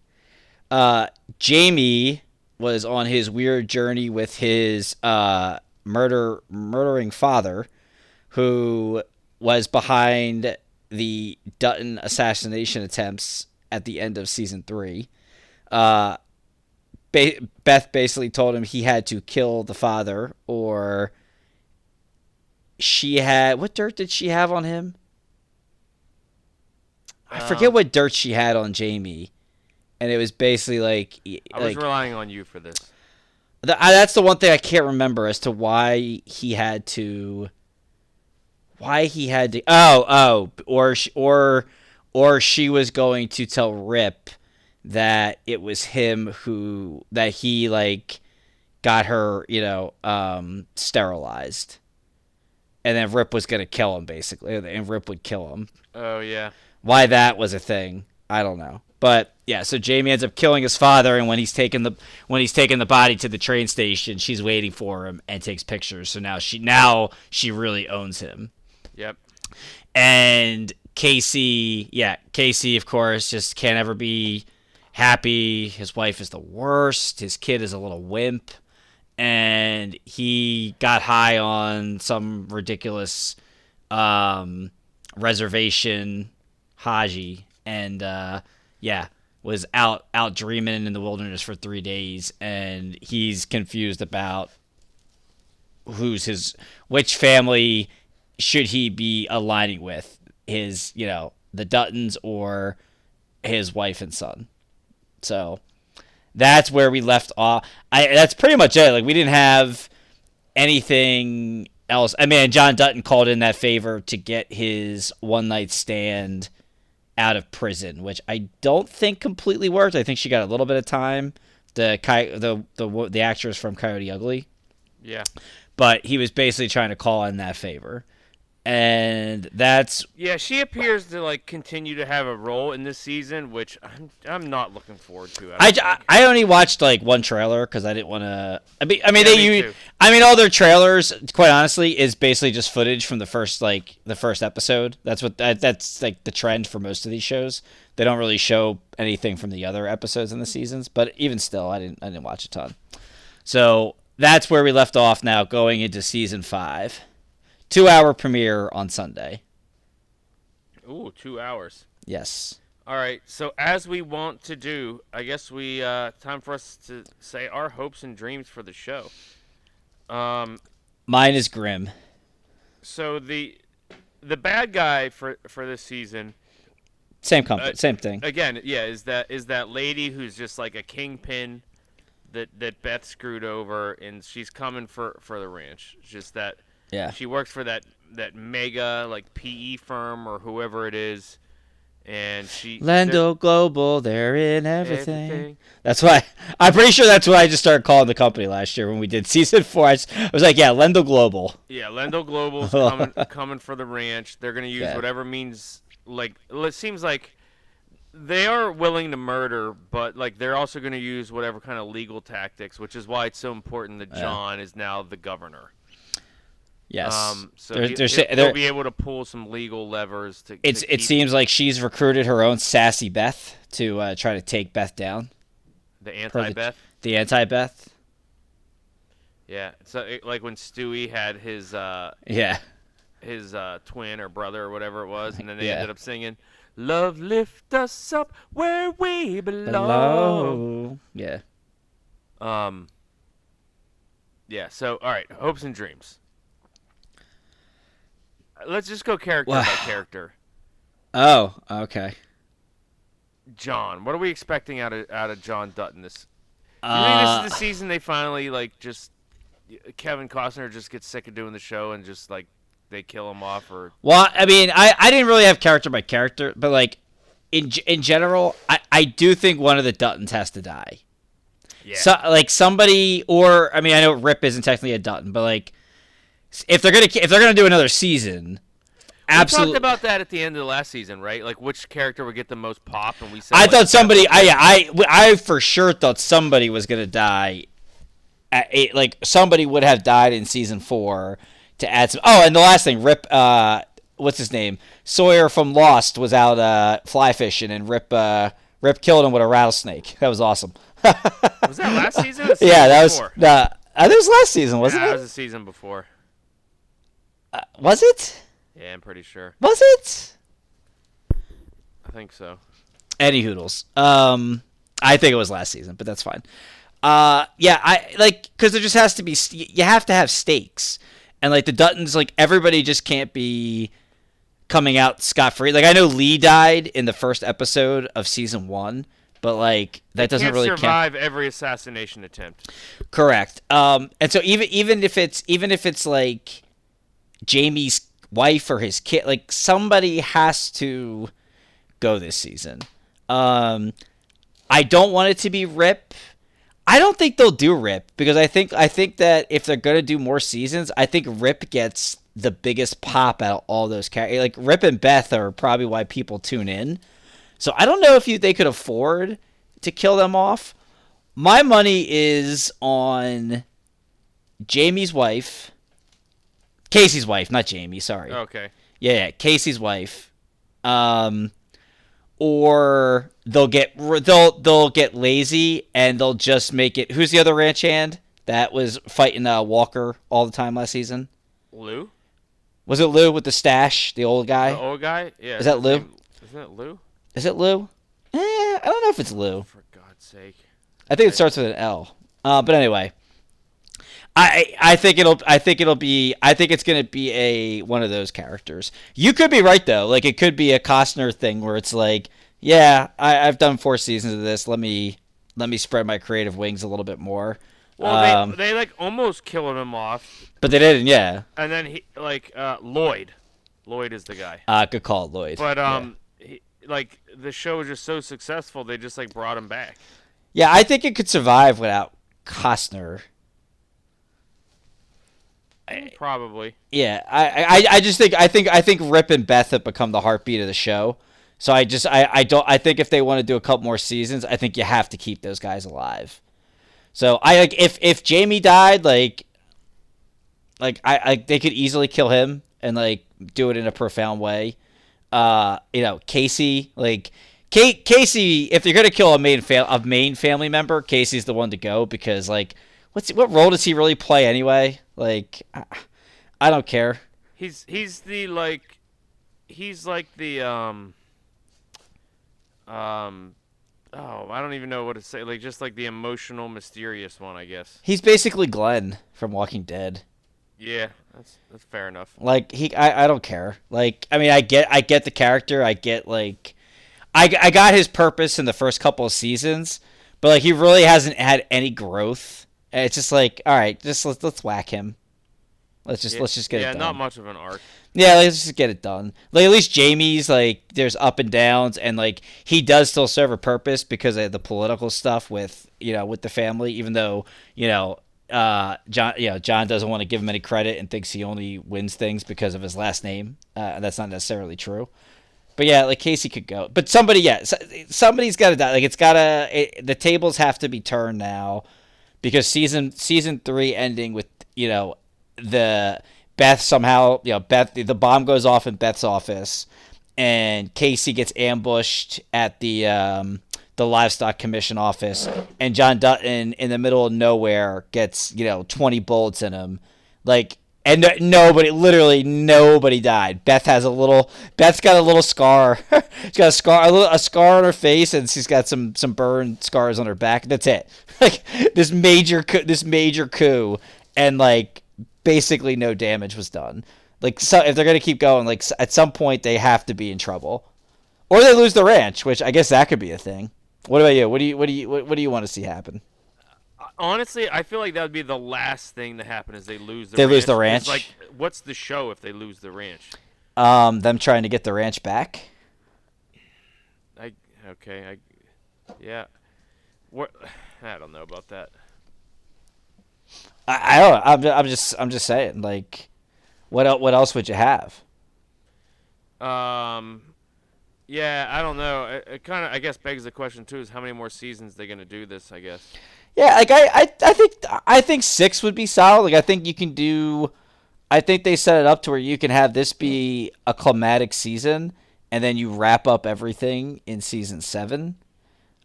Uh, Jamie was on his weird journey with his uh, murder murdering father, who was behind the Dutton assassination attempts at the end of season three. Uh, ba- Beth basically told him he had to kill the father, or she had what dirt did she have on him? I forget Um, what dirt she had on Jamie, and it was basically like, I was like relying on you for this. the, I, that's the one thing I can't remember as to why he had to. Why he had to? Oh, oh, or or or she was going to tell Rip that it was him who that he like got her, you know, um, sterilized, and then Rip was gonna kill him basically, and Rip would kill him. Oh yeah. Why that was a thing, I don't know. But yeah, so Jamie ends up killing his father, and when he's taking the when he's taking the body to the train station, she's waiting for him and takes pictures. So now she now she really owns him. Yep. And Casey, yeah, Casey, of course, just can't ever be happy. His wife is the worst. His kid is a little wimp. And he got high on some ridiculous um, reservation, Haji, and uh, yeah, was out out dreaming in the wilderness for three days, and he's confused about who's his which family should he be aligning with his you know the duttons or his wife and son so that's where we left off. I that's pretty much it. Like we didn't have anything else. I mean john dutton called in that favor to get his one night stand out of prison which i don't think completely worked. I think she got a little bit of time. The the the the actress from coyote ugly. Yeah. but he was basically trying to call in that favor. And that's Yeah, she appears to like continue to have a role in this season, which I'm I'm not looking forward to. I, I. I only watched like one trailer because I didn't want to. I mean, I mean Yeah, they me use. too. I mean, all their trailers, quite honestly, is basically just footage from the first like the first episode. That's what that, that's like the trend for most of these shows. They don't really show anything from the other episodes in the seasons, but even still, I didn't I didn't watch a ton. So that's where we left off. Now going into season five, two hour premiere on Sunday. Ooh, two hours. Yes. All right. So as we want to do, I guess we uh, time for us to say our hopes and dreams for the show. Um. Mine is grim. So the the bad guy for for this season Same company, Uh, same thing. again, yeah, is that is that lady who's just like a kingpin that that Beth screwed over, and she's coming for for the ranch. Just that Yeah. she works for that that mega like PE firm or whoever it is, and she Lendo Global, they're in everything. everything. That's why I'm pretty sure that's what I just started calling the company last year when we did season four. I, just- I was like, yeah, Lendo Global. Yeah, Lendo Global's coming coming for the ranch. They're gonna use Yeah. whatever means like it seems like they are willing to murder, but like they're also gonna use whatever kind of legal tactics, which is why it's so important that Yeah. John is now the governor. Yes. Um, so They're- he, they're he- sa- he'll they're- be able to pull some legal levers to. it's to it seems like she's recruited her own sassy Beth to uh, try to take Beth down. the anti Beth. The anti Beth. Yeah, so it, like when Stewie had his uh, Yeah. his uh, twin or brother or whatever it was, and then they Yeah. ended up singing "Love lift us up where we belong." Hello. Yeah. Um. Yeah. So, all right. Hopes and dreams. Uh, Let's just go character Wow. by character. Oh. Okay. John, what are we expecting out of out of John Dutton? This. You Uh, this is the season they finally like just Kevin Costner just gets sick of doing the show and just like they kill him off or Well, I mean, I, I didn't really have character by character, but like in in general, I, I do think one of the Duttons has to die. yeah. So like somebody, or I mean, I know Rip isn't technically a Dutton, but like if they're gonna if they're gonna do another season, we absolutely. talked about that at the end of the last season, right? Like which character would get the most pop, and we said I like, thought somebody, I, I I for sure thought somebody was gonna die. At eight, like somebody would have died in season four to add some. Oh, and the last thing, Rip. Uh, what's his name? Sawyer from Lost was out uh, fly fishing, and Rip uh, Rip killed him with a rattlesnake. That was awesome. was that last season? Season yeah, that was. Uh, I think it was last season, wasn't yeah, it? that was the season before. Was it? Yeah, I'm pretty sure. Was it? I think so. Any hoodles. Um, I think it was last season, but that's fine. Uh, yeah, I like because there just has to be. st- You have to have stakes, and like the Duttons, like everybody just can't be coming out scot free. Like I know Lee died in the first episode of season one, but like that doesn't Can't really count. survive every assassination attempt. Correct. Um, and so even even if it's even if it's like Jamie's wife or his kid, like somebody has to go this season. Um, I don't want it to be Rip. I don't think they'll do Rip because I think I think that if they're gonna do more seasons, I think Rip gets the biggest pop out of all those characters. Like Rip and Beth are probably why people tune in. So I don't know if you they could afford to kill them off. My money is on Jamie's wife, Casey's wife, not Jamie. Sorry. Okay. Yeah, yeah, Casey's wife. Um, or they'll get they'll they'll get lazy and they'll just make it. Who's the other ranch hand that was fighting uh, Walker all the time last season? Lou? Was it Lou with the stash, the old guy? The old guy? Yeah. Is that Lou? name- Isn't it Lou? Is it Lou? Eh, I don't know if it's Lou. For God's sake. I think it starts with an L. Uh, but anyway, I I think it'll I think it'll be I think it's gonna be a one of those characters. You could be right though. Like it could be a Costner thing where it's like, yeah, I, I've done four seasons of this. Let me let me spread my creative wings a little bit more. Well, Um, they, they like almost killed him off, but they didn't. Yeah. and then he like uh, Lloyd. Lloyd is the guy. Uh, good call, Lloyd. But Yeah. um, he, like the show was just so successful, they just like brought him back. yeah, I think it could survive without Costner. Probably. Yeah, I, I, I just think I think I think Rip and Beth have become the heartbeat of the show. So I just I, I don't I think if they want to do a couple more seasons, I think you have to keep those guys alive. So I like if if Jamie died, like like I, I they could easily kill him and like do it in a profound way. Uh, you know, Casey, like Kate Casey, if they're gonna kill a main fam- a main family member, Casey's the one to go because like what's what role does he really play anyway? Like I, I don't care. He's he's the like he's like the um um oh I don't even know what to say like just like the emotional mysterious one I guess. He's basically Glenn from Walking Dead. Yeah, that's that's fair enough. Like he, I, I don't care. Like I mean, I get, I get the character. I get like, I, I got his purpose in the first couple of seasons, but like he really hasn't had any growth. And it's just like, all right, just let's let's whack him. Let's just Yeah, let's just get yeah, it done. not much of an arc. Yeah, let's just get it done. Like at least Jamie's like there's up and downs, and like he does still serve a purpose because of the political stuff with you know with the family. Even though you know uh John, you know John doesn't want to give him any credit and thinks he only wins things because of his last name. Uh, and that's not necessarily true. But yeah, like Casey could go, but somebody, yeah, somebody's got to die. Like it's gotta, it, the tables have to be turned now because season season three ending with you know the Beth somehow you know Beth the bomb goes off in Beth's office and Casey gets ambushed at the um, the livestock commission office and John Dutton in the middle of nowhere gets you know twenty bullets in him. Like and no, nobody literally nobody died. Beth has a little Beth's got a little scar. She's got a scar a, little, a scar on her face and she's got some some burn scars on her back. That's it. Like this major coup, this major coup and like basically no damage was done. Like so if they're gonna keep going like at some point they have to be in trouble. Or they lose the ranch which i guess that could be a thing. What about you? What do you what do you what, what do you want to see happen Honestly, I feel like that would be the last thing to happen is they lose the They ranch. lose the ranch? Like what's the show if they lose the ranch? um them trying to get the ranch back I okay, I yeah. What I don't know about that. i, I don't know I'm, I'm just i'm just saying like what el- what else would you have Um, yeah, I don't know. It, it kind of, I guess, begs the question too: is how many more seasons they're gonna do this? I guess. Yeah, like I, I, I think I think six would be solid. Like I think you can do. I think they set it up to where you can have this be a climatic season, and then you wrap up everything in season seven.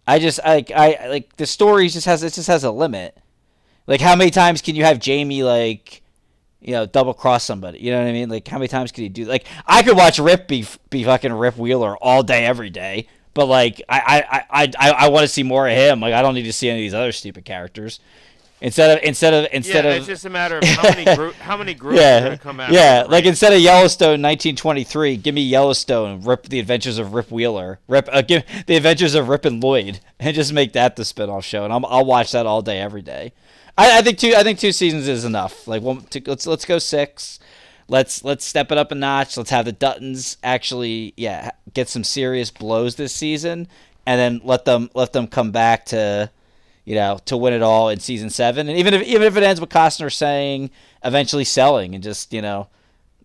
I just like I like the story just has it just has a limit. Like how many times can you have Jamie like, you know, double cross somebody? You know what I mean? Like how many times can you do? Like I could watch Rip be be fucking Rip Wheeler all day every day. But like I I, I, I, I want to see more of him. Like I don't need to see any of these other stupid characters. Instead of instead of instead yeah, of it's just a matter of how many group, how many groups are yeah gonna come out. yeah like instead of Yellowstone 1923, give me Yellowstone Rip the Adventures of Rip Wheeler Rip uh, give the Adventures of Rip and Lloyd and just make that the spinoff show and I'll I'll watch that all day every day. I, I think two I think two seasons is enough. Like one two, let's let's go six. Let's let's step it up a notch. Let's have the Duttons actually yeah get some serious blows this season and then let them let them come back to you know, to win it all in season seven. And even if even if it ends with Costner saying eventually selling and just, you know,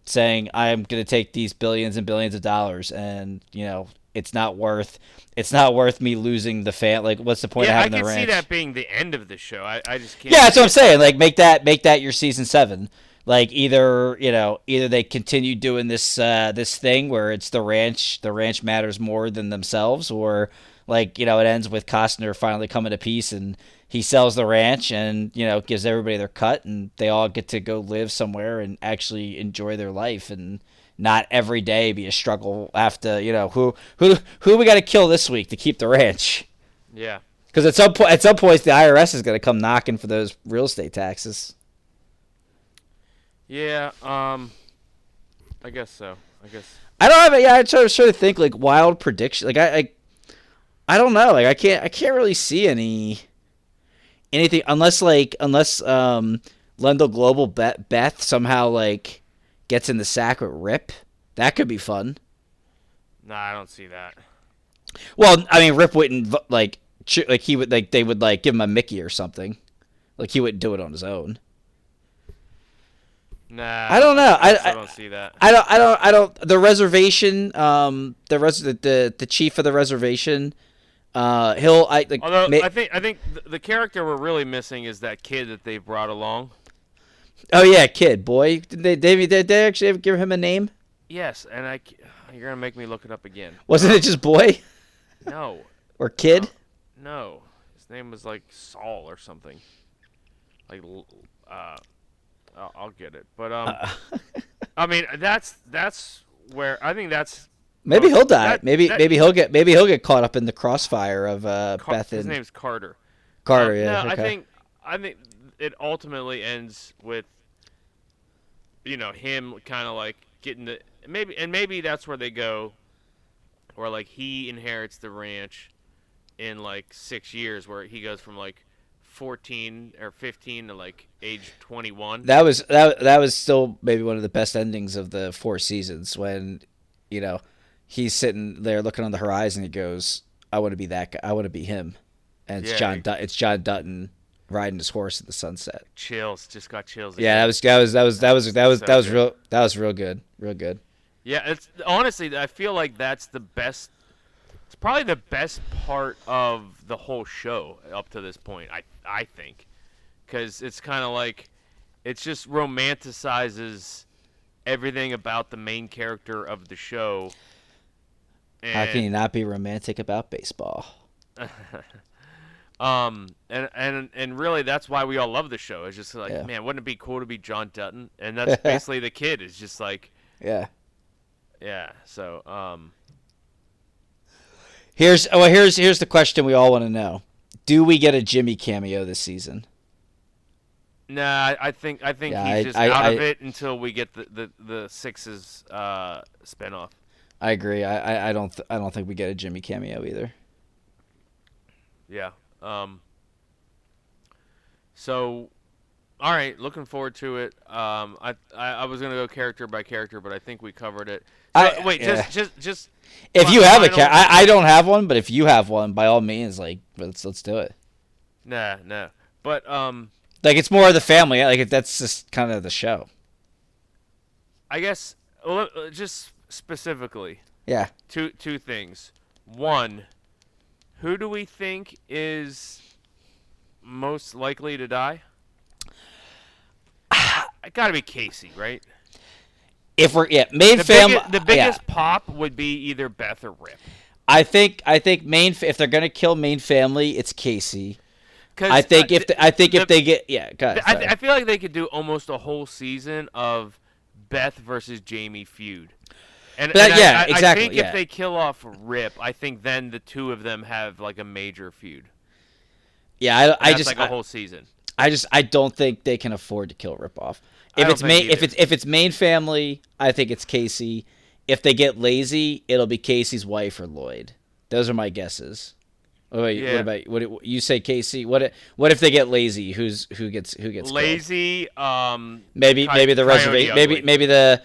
saying I'm gonna take these billions and billions of dollars and, you know, it's not worth it's not worth me losing the fan like what's the point yeah, of I having can the see ranch? that being the end of the show. I, I just can't. Yeah, that's what I'm saying. Like make that make that your season seven. Like either you know either they continue doing this uh, this thing where it's the ranch the ranch matters more than themselves, or like you know it ends with Costner finally coming to peace and he sells the ranch and you know gives everybody their cut and they all get to go live somewhere and actually enjoy their life and not every day be a struggle. Have to you know who who who we got to kill this week to keep the ranch. Yeah. Because at some point, at some point, the IRS is going to come knocking for those real estate taxes. Yeah. Um. I guess so. I guess. I don't have it. Yeah, I try to sort of think like wild prediction. Like I, I, I don't know. Like I can't. I can't really see any anything unless like unless um Lendo Global Beth, Beth somehow like gets in the sack with Rip. That could be fun. Nah, I don't see that. Well, I mean, Rip wouldn't like like he would like they would like give him a Mickey or something. Like he wouldn't do it on his own. Nah, I don't know. I- still I- don't see that. I don't. I don't. I don't. The reservation. Um. The res. The the, the chief of the reservation. Uh. He'll. I like. Although ma- I think I think the character we're really missing is that kid that they brought along. oh yeah, kid, boy. Did they? Did, did they actually give him a name? Yes, and I. you're gonna make me look it up again. Wasn't it just boy No, or kid? no, his name was like Saul or something. Like, uh, I'll, I'll get it. But um, I mean that's that's where I think that's Maybe he'll die. that- maybe that- maybe he'll get maybe he'll get caught up in the crossfire of uh, Car- Beth his name's Carter. Carter. Um, yeah. no, I think I think it ultimately ends with you know him kind of like getting the maybe and maybe that's where they go, or like he inherits the ranch in like six years, where he goes from like fourteen or fifteen to like age twenty one. that was that that was still maybe one of the best endings of the four seasons when you know he's sitting there looking on the horizon. He goes, "I want to be that guy. I want to be him." And it's Yeah. John. Dut- it's John Dutton riding his horse at the sunset. chills, just got chills. Yeah, that was that was that was that was that was So that was good. real. That was real good. Real good. Yeah, it's honestly I feel like that's the best. It's probably the best part of the whole show up to this point. I I think, because it's kind of like, it just romanticizes everything about the main character of the show. And, How can you not be romantic about baseball? Um, and and and really, that's why we all love the show. It's just like, Yeah. man, wouldn't it be cool to be John Dutton? And that's basically the kid. Is just like, Yeah. yeah. So, um, Here's well here's here's the question we all want to know. Do we get a Jimmy cameo this season? Nah, I, I think I think Yeah, he's I- just I- out of it until we get the the, the sixes uh spinoff. I agree. I I, I don't th- I don't think we get a Jimmy cameo either. Yeah. Um. So, all right, looking forward to it. Um, I I, I was gonna go character by character, but I think we covered it. I- wait, yeah. just just just If you have a cat, I, I don't have one, but if you have one, by all means, like let's let's do it. nah nah. But um, Like it's more of the family. Like that's just kind of the show. I guess well, uh, just specifically Yeah. two two things. One, who do we think is most likely to die? I gotta be Casey, right? If we're yeah main The, family. bigge- the biggest pop would be either Beth or Rip. I think I think main if they're gonna kill main family, it's Casey. I think uh, if the, I think the- if they get yeah, go ahead, I. I feel like they could do almost a whole season of Beth versus Jamie feud. And, That- and yeah, I, I think yeah. if they kill off Rip, I think then the two of them have like a major feud. yeah, I, I just like I, a whole season. I just I don't think they can afford to kill Rip off. I If it's main if it's if it's main family, I think it's Casey. If they get lazy, it'll be Casey's wife or Lloyd. Those are my guesses. Oh, wait, Yeah. what about what you say, Casey? What if, what if they get lazy? Who's who gets who gets killed? Lazy. Um, Maybe maybe the reservation. Maybe maybe the.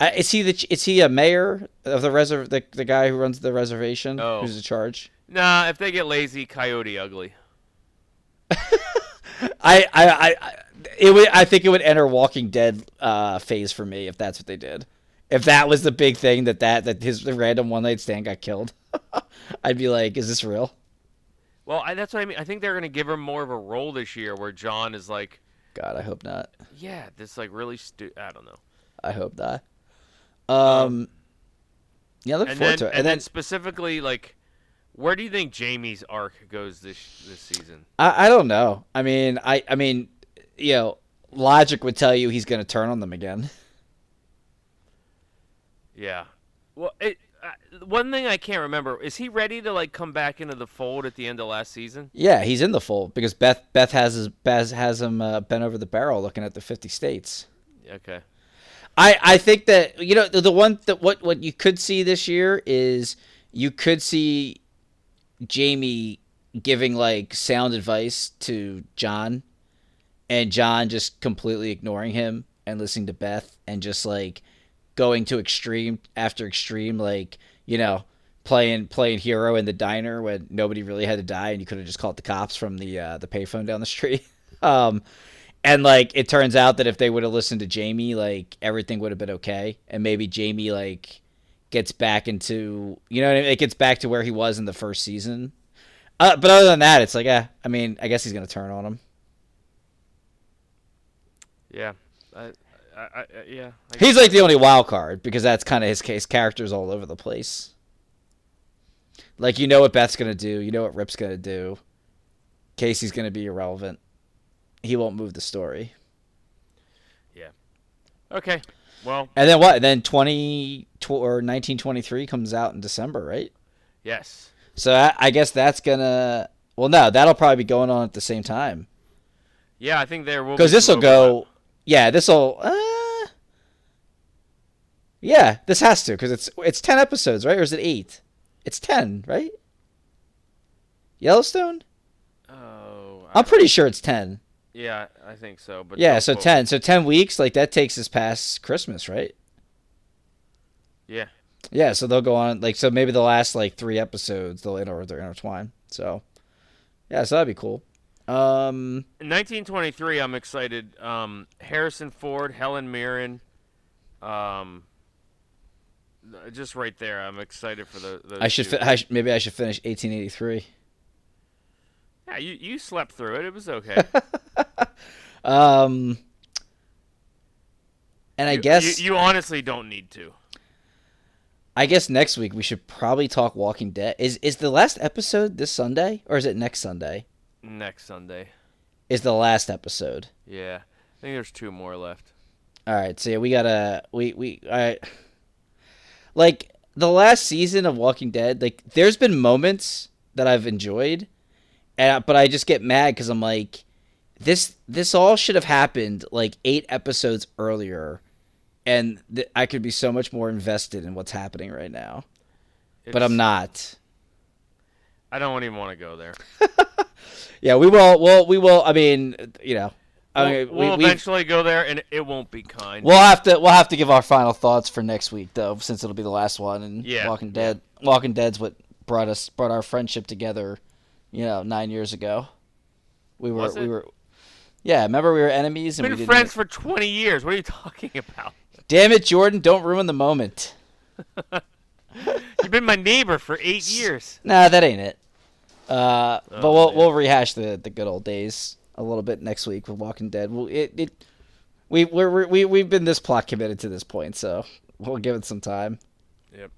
Uh, is he the is he a mayor of the reserv the, the guy who runs the reservation Oh. who's in charge? Nah, if they get lazy, Coyote Ugly. I, I, I- it would. I think it would enter Walking Dead uh, phase for me if that's what they did. If that was the big thing that that that his random one night stand got killed, I'd be like, is this real? Well, I, that's what I mean. I think they're gonna give him more of a role this year, where John is like, God, I hope not. yeah, this like really stu. I don't know. I hope not. Um, yeah, look And forward then, to it. and, And then then specifically, like, where do you think Jamie's arc goes this this season? I, I don't know. I mean, I, I mean, you know, logic would tell you he's going to turn on them again. Yeah. Well, it, uh, one thing I can't remember is he ready to like come back into the fold at the end of last season? Yeah, he's in the fold because Beth Beth has his Beth has him uh, bent over the barrel looking at the fifty states. Okay. I, I think that you know the, the one that what what you could see this year is you could see Jamie giving like sound advice to John and John just completely ignoring him and listening to Beth and just like going to extreme after extreme like you know playing playing hero in the diner when nobody really had to die and you could have just called the cops from the uh, the payphone down the street um and like it turns out that if they would have listened to Jamie, like everything would have been okay, and maybe Jamie like gets back into you know I mean? it gets back to where he was in the first season. Uh, but other than that, it's like, eh, I mean, I guess he's gonna turn on him. Yeah. I, I, I, yeah. He's like the only wild card because that's kind of his case. Characters all over the place. Like you know what Beth's gonna do, you know what Rip's gonna do. Casey's gonna be irrelevant. He won't move the story. Yeah. Okay. Well, And then what? And then twenty tw- or nineteen twenty three comes out in December, right? yes. So I, I guess that's gonna. Well, no, that'll probably be going on at the same time Yeah, I think there will because this will go. Yeah, this will. Uh, yeah, this has to because it's it's ten episodes, right? Or is it eight? It's ten, right? Yellowstone. Oh. I'm pretty sure it's ten. Yeah, I think so. But Yeah, so ten. So ten weeks, like that takes us past Christmas, right? Yeah. Yeah, so they'll go on like so maybe the last like three episodes they'll inter they're intertwine. So yeah, so that'd be cool. Um, In 1923, I'm excited. Um, Harrison Ford, Helen Mirren, um, just right there. I'm excited for the. I should fi- I sh- maybe I should finish 1883. yeah, you you slept through it. It was okay. Um, and I You- guess you, you honestly don't need to. I guess next week we should probably talk Walking Dead. Is is the last episode this Sunday or is it next Sunday? Next Sunday. Is the last episode? Yeah, I think there's two more left. All right, so yeah, we gotta we we I like the last season of Walking Dead. Like, there's been moments that I've enjoyed, and but I just get mad because I'm like, this this all should have happened like eight episodes earlier, and th- I could be so much more invested in what's happening right now. But I'm not. I don't even want to go there. Yeah, we will. Well, we will. I mean, you know, We'll, mean, we, we'll we- eventually go there, and it won't be kind. We'll have to we'll have to give our final thoughts for next week though, since it'll be the last one. And Yeah, Walking Dead, Walking Dead's what brought us brought our friendship together. You know, nine years ago, we were we were. Yeah, remember we were enemies and We've been didn't. friends for 20 years. What are you talking about? Damn it, Jordan! Don't ruin the moment. You've been my neighbor for eight years. Nah, that ain't it. Uh, but Oh, we'll man. we'll rehash the the good old days a little bit next week with Walking Dead. We'll, it it we we're, we we've been this plot committed to this point, so we'll give it some time. Yep.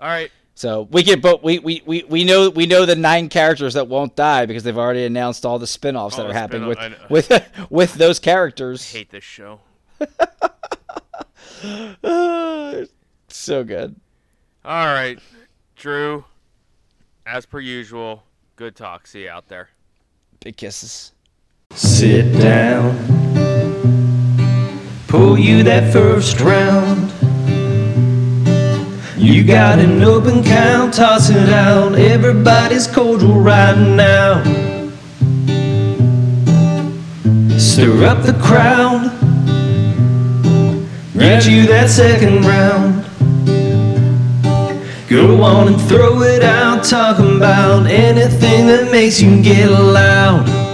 All right. So we get, but we, we, we, we know we know the nine characters that won't die because they've already announced all the spin-offs All that are happening with I with with those characters. hate this show. So good. All right, Drew. As per usual, good talk. See you out there. Big kisses. Sit down. Pull you that first round. You got an open count, toss it out. Everybody's cordial right now. Stir up the crowd. Get you that second round. Go on and throw it out, talking about anything that makes you get loud.